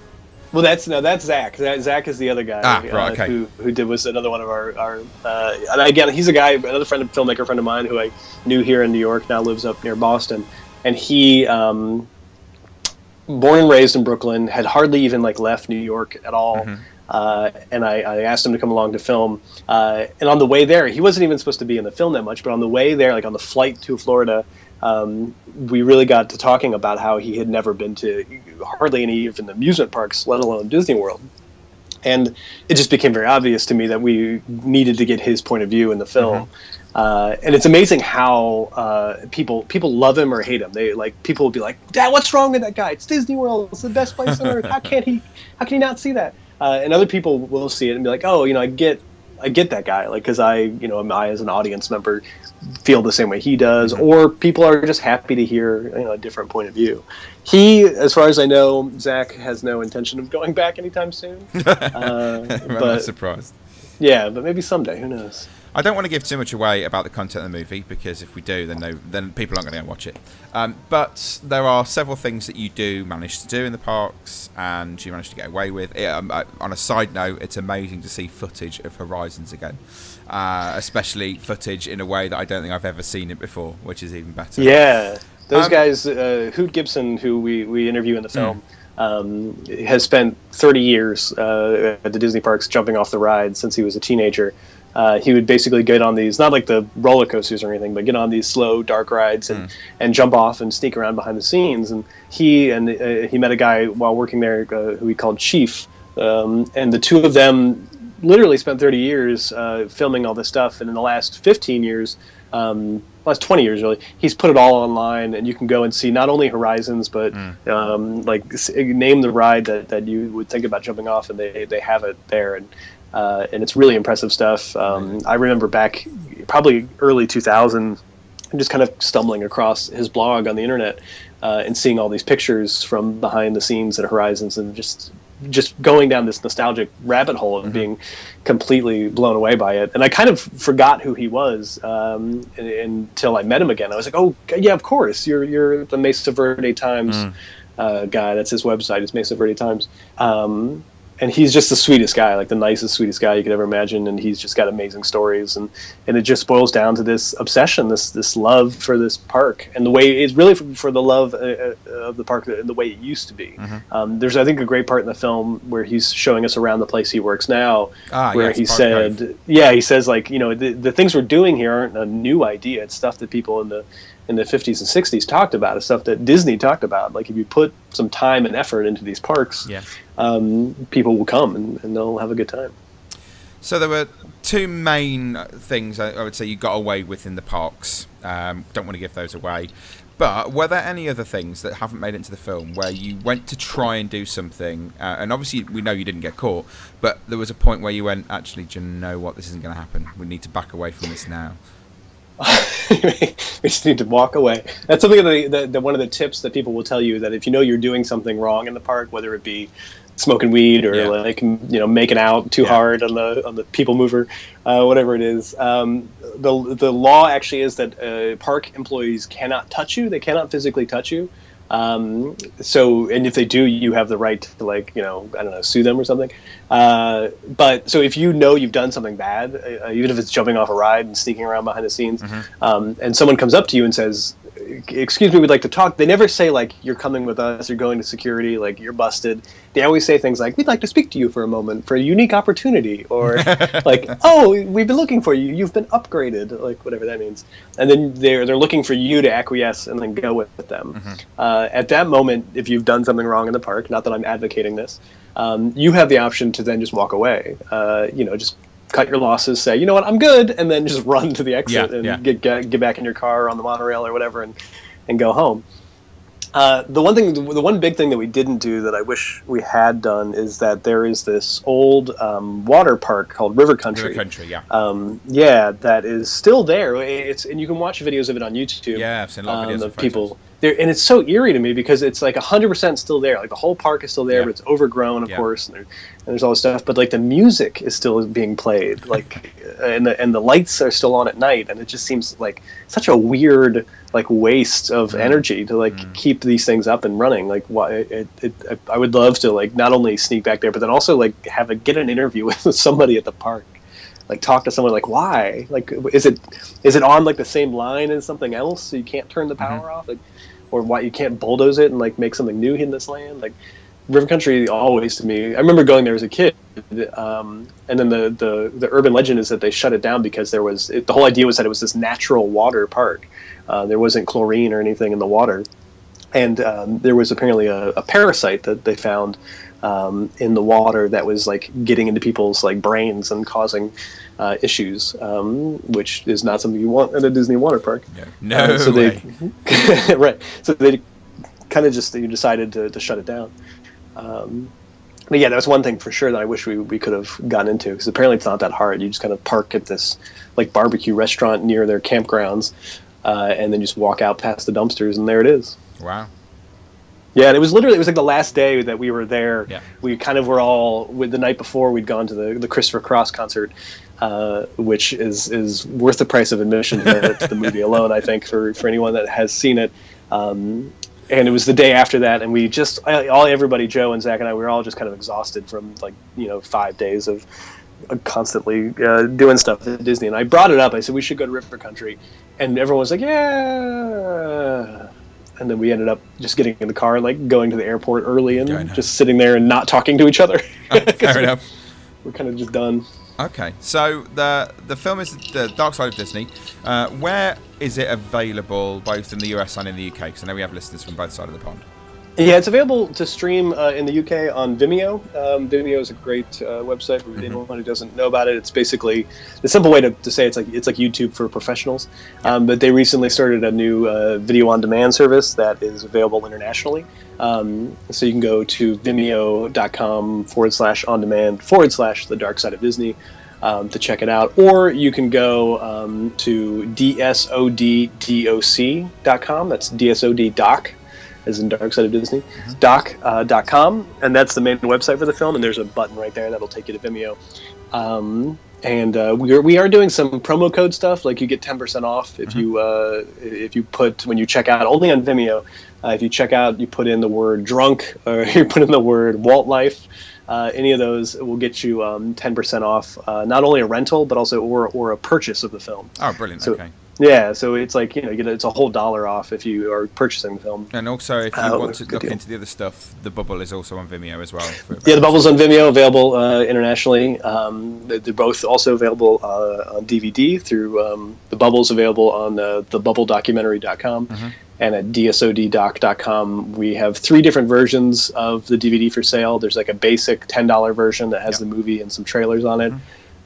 well, that's no, that's Zach. Zach. Zach is the other guy Ah, right, okay. who who did was another one of our our. Uh, and again, he's a guy, another friend, filmmaker friend of mine who I knew here in New York. Now lives up near Boston, and he. Um, Born and raised in Brooklyn, had hardly even like left New York at all. Mm-hmm. Uh, and I, I asked him to come along to film. Uh, and on the way there, he wasn't even supposed to be in the film that much, but on the way there, like on the flight to Florida, um, we really got to talking about how he had never been to hardly any even amusement parks, let alone Disney World. And it just became very obvious to me that we needed to get his point of view in the film. Uh, and it's amazing how uh, people people love him or hate him. They like people will be like, "Dad, what's wrong with that guy? It's Disney World. It's the best place on earth. How can't he? How can he not see that?" Uh, and other people will see it and be like, "Oh, you know, I get, I get that guy. Like, because I, you know, I as an audience member feel the same way he does." Or people are just happy to hear you know a different point of view. He, as far as I know, Zach has no intention of going back anytime soon. Uh, I'm not surprised. yeah, but maybe someday. Who knows? I don't want to give too much away about the content of the movie because if we do, then no, then people aren't going to go watch it. Um, but there are several things that you do manage to do in the parks, and you manage to get away with. It, um, on a side note, it's amazing to see footage of Horizons again, uh, especially footage in a way that I don't think I've ever seen it before, which is even better. Yeah, those Um, guys, uh, Hoot Gibson, who we, we interview in the Hmm. film, um, has spent 30 years uh, at the Disney parks jumping off the ride since he was a teenager. Uh, he would basically get on these, not like the roller coasters or anything, but get on these slow, dark rides and, and jump off and sneak around behind the scenes. And he and uh, he met a guy while working there uh, who he called Chief, um, and the two of them literally spent 30 years uh, filming all this stuff. And in the last 15 years, um, last 20 years really, he's put it all online, and you can go and see not only Horizons, but um, like name the ride that, that you would think about jumping off, and they, they have it there. And uh, and it's really impressive stuff. Um, I remember back probably early 2000, I'm just kind of stumbling across his blog on the internet uh, and seeing all these pictures from behind the scenes at Horizons, and just just going down this nostalgic rabbit hole and being completely blown away by it. And I kind of forgot who he was um, un- until I met him again. I was like, oh yeah, of course, you're you're the Mesa Verde Times uh, guy. That's his website. Is Mesa Verde Times. Um, and he's just the sweetest guy, like the nicest, sweetest guy you could ever imagine. And he's just got amazing stories, and and it just boils down to this obsession, this this love for this park, and the way it's really for, for the love uh, uh, of the park and the way it used to be. Um, there's, I think, a great part in the film where he's showing us around the place he works now, Ah, where he said, Cove. yeah, he says like, you know, the, the things we're doing here aren't a new idea. It's stuff that people in the in the 50s and 60s talked about. It's stuff that Disney talked about. Like if you put some time and effort into these parks, Yeah. Um, people will come and, and they'll have a good time. So there were two main things I, I would say you got away with in the parks. Um, don't want to give those away. But were there any other things that haven't made it into the film where you went to try and do something, uh, and obviously we know you didn't get caught, but there was a point where you went, actually, do you know what? This isn't going to happen. We need to back away from this now. we just need to walk away. That's something that, that, that one of the tips that people will tell you that if you know you're doing something wrong in the park, whether it be smoking weed or Yeah. like you know making out too Yeah. hard on the on the people mover, uh, whatever it is, um, the the law actually is that uh, park employees cannot touch you. They cannot physically touch you. Um, so, and if they do, you have the right to like, you know, I don't know, sue them or something. Uh, but so if you know you've done something bad, uh, even if it's jumping off a ride and sneaking around behind the scenes, um, and someone comes up to you and says, excuse me, we'd like to talk. They never say like you're coming with us, you're going to security, like you're busted. They always say things like we'd like to speak to you for a moment for a unique opportunity, or like oh we've been looking for you, you've been upgraded, like whatever that means. And then they're they're looking for you to acquiesce and then go with, with them. Uh, at that moment, if you've done something wrong in the park, not that I'm advocating this, um, you have the option to then just walk away. Uh, you know, just cut your losses, say, you know what, I'm good, and then just run to the exit Yeah, and yeah. get, get get back in your car or on the monorail or whatever, and and go home. Uh, the one thing, the one big thing that we didn't do that I wish we had done is that there is this old um, water park called River Country. River Country, yeah. Um, yeah, that is still there. It's and you can watch videos of it on YouTube. Yeah, I've seen a lot of um, videos of people there, and it's so eerie to me because it's like hundred percent still there. Like the whole park is still there, Yeah. but it's overgrown, of Yeah. course, and, there, and there's all this stuff. But like the music is still being played, like, and the and the lights are still on at night, and it just seems like such a weird like waste of Mm. energy to like keep these things up and running. Like, why? It, it, it, I would love to like not only sneak back there, but then also like have a get an interview with somebody at the park like talk to someone like why? Like is it is it on like the same line as something else so you can't turn the power off? Like or why you can't bulldoze it and like make something new in this land? Like river country always to me i remember going there as a kid um, and then the, the the urban legend is that they shut it down because there was it, the whole idea was that it was this natural water park. Uh, there wasn't chlorine or anything in the water. And um, there was apparently a, a parasite that they found um, in the water that was like getting into people's like brains and causing uh, issues, um, which is not something you want at a Disney water park. No Uh, so way. they right. So they kind of just they decided to, to shut it down. Um, but yeah, that was one thing for sure that I wish we, we could have gotten into because apparently it's not that hard. You just kind of park at this like barbecue restaurant near their campgrounds, uh, and then just walk out past the dumpsters, and there it is. Wow. Yeah, and it was literally it was like the last day that we were there. Yeah. We kind of were all with the night before we'd gone to the, the Christopher Cross concert, uh, which is is worth the price of admission to, to the movie alone. I think for for anyone that has seen it. Um, and it was the day after that, and we just all everybody, Joe and Zach and I, we were all just kind of exhausted from like you know five days of uh, constantly uh, doing stuff at Disney. And I brought it up. I said we should go to River Country, and everyone was like, yeah. And then we ended up just getting in the car and like going to the airport early and just sitting there and not talking to each other. Fair enough. We're kind of just done. Okay, so the the film is the Dark Side of Disney. Uh, where is it available, both in the US and in the UK? Because I know we have listeners from both sides of the pond. Yeah, it's available to stream uh, in the UK on Vimeo. Um, Vimeo is a great uh, website for anyone who doesn't know about it. It's basically the simple way to, to say it's like it's like YouTube for professionals. Um, but they recently started a new uh, video on demand service that is available internationally. Um, so you can go to vimeo.com forward slash on demand forward slash the dark side of Disney. Um, to check it out, or you can go um, to dsoddoc.com. That's dsod doc as in Dark Side of Disney, doc, uh, dot com, and that's the main website for the film. And there's a button right there that'll take you to Vimeo. Um, and uh, we are we are doing some promo code stuff, like you get ten percent off if you uh, if you put when you check out only on Vimeo. Uh, if you check out, you put in the word drunk or you put in the word Walt Life. Uh, any of those will get you um, ten percent off, uh, not only a rental but also or or a purchase of the film. Oh, brilliant. So- okay. Yeah, so it's like you know, it's a whole dollar off if you are purchasing the film. And also, if you Uh, want to look deal. into the other stuff, the bubble is also on Vimeo as well. Yeah, the Bubble's on Vimeo, available uh, internationally. Um, they- they're both also available uh, on DVD through um, the Bubble's available on uh, thebubbledocumentary.com and at dsoddoc.com. We have three different versions of the DVD for sale. There's like a basic $10 version that has the movie and some trailers on it.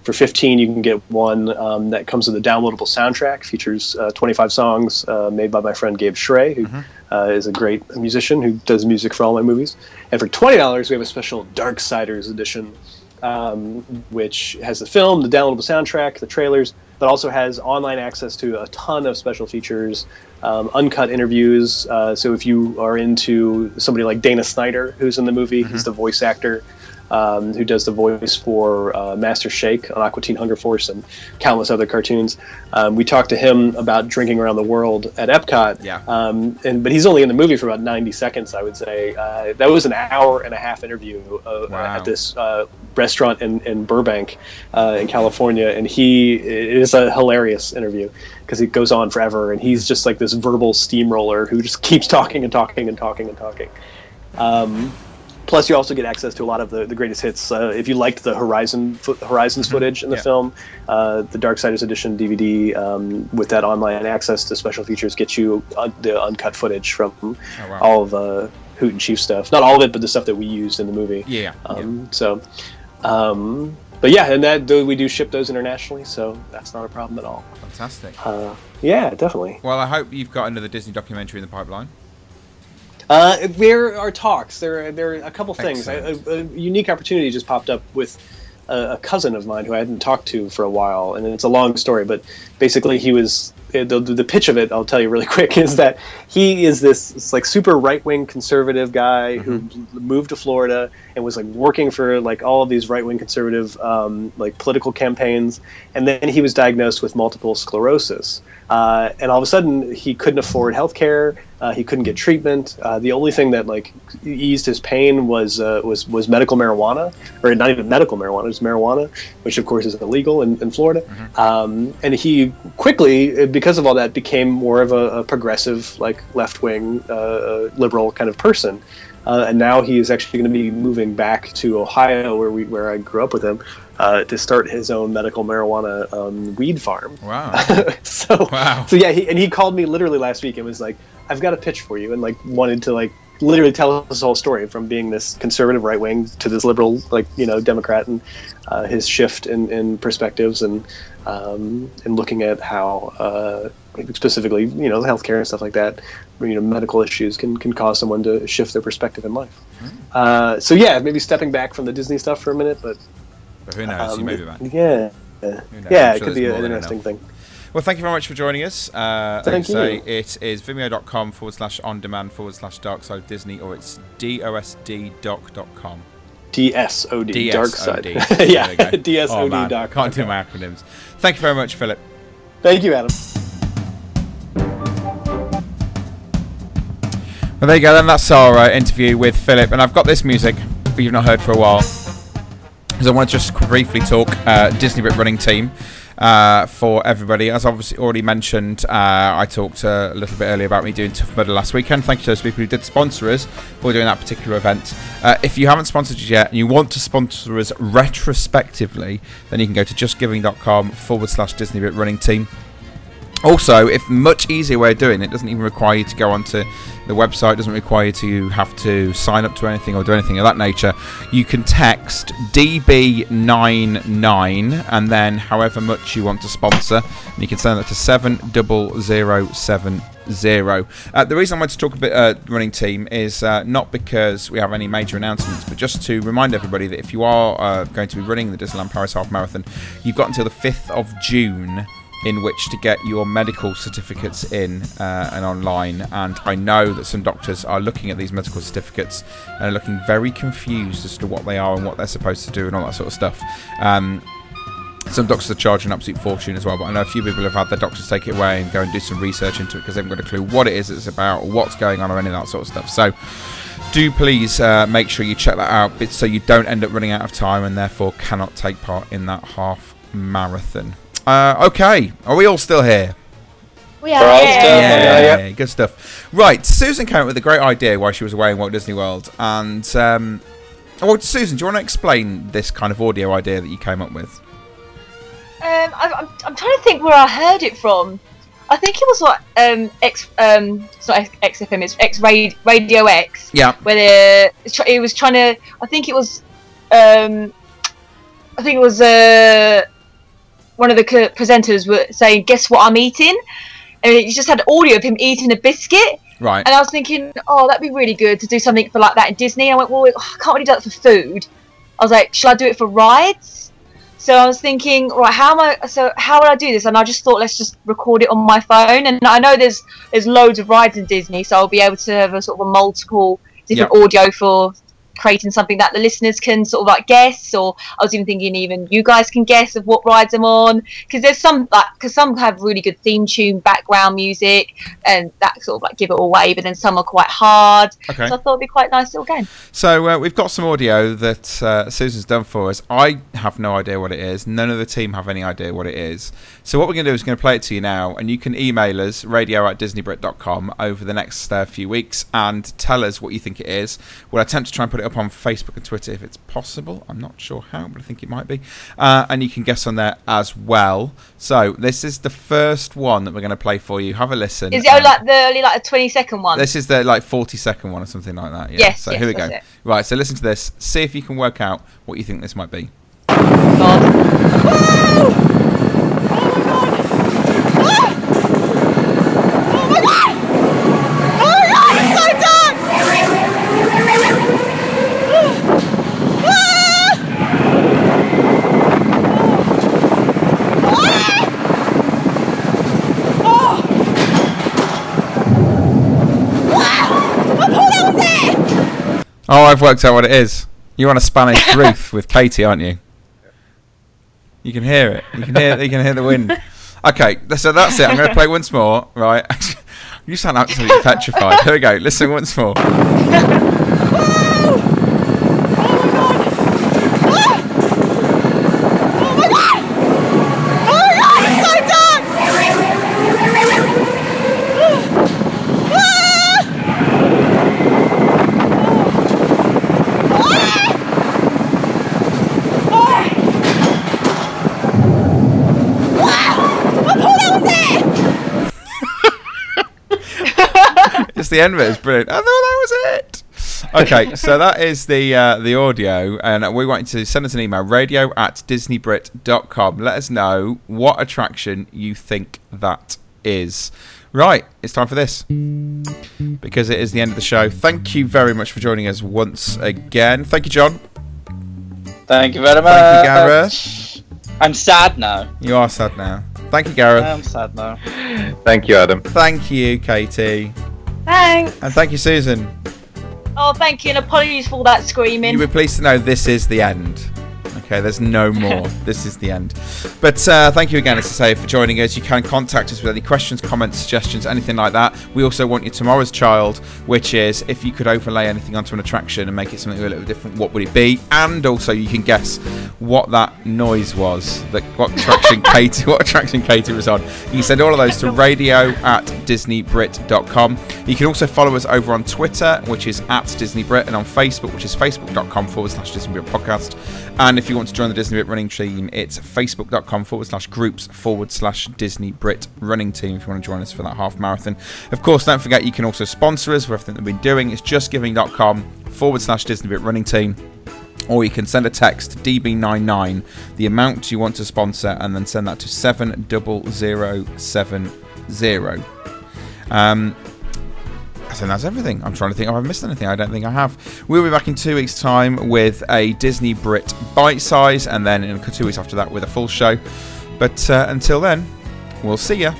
For 15 you can get one um, that comes with a downloadable soundtrack, features uh, 25 songs uh, made by my friend Gabe Schrey, who uh, is a great musician who does music for all my movies. And for $20 we have a special Darksiders edition, um, which has the film, the downloadable soundtrack, the trailers, but also has online access to a ton of special features, um, uncut interviews. Uh, so if you are into somebody like Dana Snyder, who's in the movie, he's the voice actor um, who does the voice for uh, Master Shake on Aqua Teen Hunger Force and countless other cartoons. Um, we talked to him about drinking around the world at Epcot. Yeah. Um, and but he's only in the movie for about 90 seconds, I would say. Uh, that was an hour and a half interview uh, Wow. at this uh, restaurant in, in Burbank, uh, in California, and he it is a hilarious interview because it goes on forever, and he's just like this verbal steamroller who just keeps talking and talking and talking and talking. Um, plus, you also get access to a lot of the, the greatest hits. Uh, if you liked the Horizon fo- Horizons footage in the Yeah. film, uh, the Darksiders Edition DVD um, with that online access to special features gets you uh, the uncut footage from wow. all of uh, Hoot and Chief stuff. Not all of it, but the stuff that we used in the movie. Yeah, Um, So, um, but yeah, and that we do ship those internationally, so that's not a problem at all. Fantastic. Uh, yeah, definitely. Well, I hope you've got another Disney documentary in the pipeline. Uh, there are talks. There, are, there are a couple things. A, a, a unique opportunity just popped up with a, a cousin of mine who I hadn't talked to for a while, and it's a long story. But basically, he was uh, the, the pitch of it. I'll tell you really quick is that he is this, this like super right wing conservative guy who Mm-hmm. moved to Florida and was like working for like all of these right wing conservative um, like political campaigns, and then he was diagnosed with multiple sclerosis. Uh, and all of a sudden, he couldn't afford health care. Uh, he couldn't get treatment. Uh, the only thing that like eased his pain was uh, was was medical marijuana, or not even medical marijuana, it was marijuana, which of course is illegal in, in Florida. Um, and he quickly, because of all that, became more of a, a progressive, like left wing, uh, uh, liberal kind of person. Uh, and now he is actually going to be moving back to Ohio, where we where I grew up with him, uh, to start his own medical marijuana um, weed farm. Wow. so Wow. so yeah, he, and he called me literally last week and was like, "I've got a pitch for you," and like wanted to like literally tell us his whole story from being this conservative right wing to this liberal like you know Democrat and uh, his shift in, in perspectives and um, and looking at how uh, specifically you know healthcare and stuff like that you know medical issues can can cause someone to shift their perspective in life. Uh, so yeah, maybe stepping back from the Disney stuff for a minute, but But who knows? you um, may be back. Yeah, yeah, I'm it could be an interesting thing. Well, thank you very much for joining us. Uh, Thank say, you. it is vimeo.com forward slash on demand forward slash dark side of Disney, or it's dosddoc.com. DSOD, dark side. DSOD. yeah, There we go. DSOD. Oh, man, doc. Can't do my acronyms. Thank you very much, Philip. Thank you, Adam. Well, there you go. Then that's our uh, interview with Philip, and I've got this music that you've not heard for a while, because I want to just briefly talk uh, Disney Brit running team uh, for everybody. As obviously already mentioned, uh, I talked a little bit earlier about me doing Tough Mudder last weekend. Thank you to those people who did sponsor us for doing that particular event. Uh, if you haven't sponsored us yet and you want to sponsor us retrospectively, then you can go to justgiving.com forward slash Disney Brit running team. Also, if much easier way of doing it doesn't even require you to go onto the website, doesn't require you to have to sign up to anything or do anything of that nature, you can text DB99 and then however much you want to sponsor, and you can send that to 70070. Uh, the reason I wanted to talk a bit uh, running team is uh, not because we have any major announcements, but just to remind everybody that if you are uh, going to be running the Disneyland Paris Half Marathon, you've got until the 5th of June in which to get your medical certificates in uh, and online. And I know that some doctors are looking at these medical certificates and are looking very confused as to what they are and what they're supposed to do and all that sort of stuff. Um, some doctors are charging an absolute fortune as well, but I know a few people have had their doctors take it away and go and do some research into it because they haven't got a clue what it is it's about, or what's going on, or any of that sort of stuff. So, do please uh, make sure you check that out so you don't end up running out of time and therefore cannot take part in that half marathon. Uh, okay, are we all still here? We are. We're still Yeah, yeah. good stuff. Right, Susan came up with a great idea while she was away in Walt Disney World, and um, well, Susan, do you want to explain this kind of audio idea that you came up with? Um, I, I'm, I'm trying to think where I heard it from. I think it was like um X um it's not X- XFM it's X Radio Radio X Yeah. where the it was trying to I think it was um I think it was uh one of the presenters were saying guess what I'm eating and it just had audio of him eating a biscuit Right. and I was thinking oh that'd be really good to do something for like that in Disney I went well I can't really do that for food I was like should I do it for rides so I was thinking, right, how am I? So how would I do this? And I just thought, let's just record it on my phone. And I know there's there's loads of rides in Disney, so I'll be able to have a sort of a multiple different audio for creating something that the listeners can sort of like guess, or I was even thinking even you guys can guess of what rides I'm on because there's some like because some have really good theme tune, background music, and that sort of like give it away, but then some are quite hard. Okay. So I thought it'd be quite nice little game. So uh, we've got some audio that uh, Susan's done for us. I have no idea what it is. None of the team have any idea what it is. So what we're going to do is going to play it to you now, and you can email us radio at disneybrit.com over the next uh, few weeks and tell us what you think it is. We'll attempt to try and put it up on Facebook and Twitter if it's possible. I'm not sure how, but I think it might be. Uh, and you can guess on there as well. So this is the first one that we're going to play for you. Have a listen. Is it only like the only like a twenty second one? This is the like 40 second one or something like that. Yeah. Yes, So yes, here we go. it. Right. So listen to this. See if you can work out what you think this might be. Oh, I've worked out what it is. You're on a Spanish roof with Katie, aren't you? You can hear it. You can hear. You can hear the wind. Okay, so that's it. I'm going to play once more. Right. you sound absolutely petrified. Here we go. Listen once more. Just the end of it is brilliant. I thought that was it. Okay, so that is the uh, the audio, and we want you to send us an email radio at disneybrit.com. Let us know what attraction you think that is. Right, it's time for this because it is the end of the show. Thank you very much for joining us once again. Thank you, John. Thank you very much. Thank you, Gareth. I'm sad now. You are sad now. Thank you, Gareth. I'm sad now. Thank you, Adam. Thank you, Katie. Thanks. And thank you, Susan. Oh, thank you, and apologies for all that screaming. You'll be pleased to know this is the end. Okay, there's no more. this is the end. But uh, thank you again, as I say, for joining us. You can contact us with any questions, comments, suggestions, anything like that. We also want you tomorrow's child, which is if you could overlay anything onto an attraction and make it something a little different, what would it be? And also, you can guess what that noise was. That what attraction Katie, what attraction Katie was on. You can send all of those to radio at disneybrit.com. You can also follow us over on Twitter, which is at DisneyBrit, and on Facebook, which is facebook.com forward slash DisneyBrit podcast. And if you want to join the Disney Brit running team, it's facebook.com forward slash groups forward slash Disney Brit running team if you want to join us for that half marathon. Of course, don't forget you can also sponsor us for everything that we've been doing. It's justgiving.com forward slash Disney Brit running team. Or you can send a text DB99, the amount you want to sponsor, and then send that to 70070. Um, I think that's everything. I'm trying to think if I've missed anything. I don't think I have. We'll be back in two weeks' time with a Disney Brit bite size, and then in two weeks after that with a full show. But uh, until then, we'll see ya.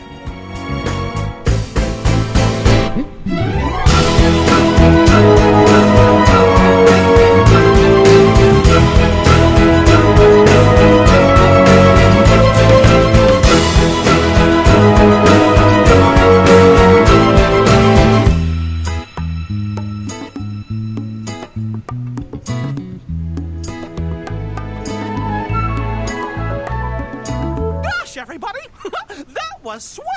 Gosh,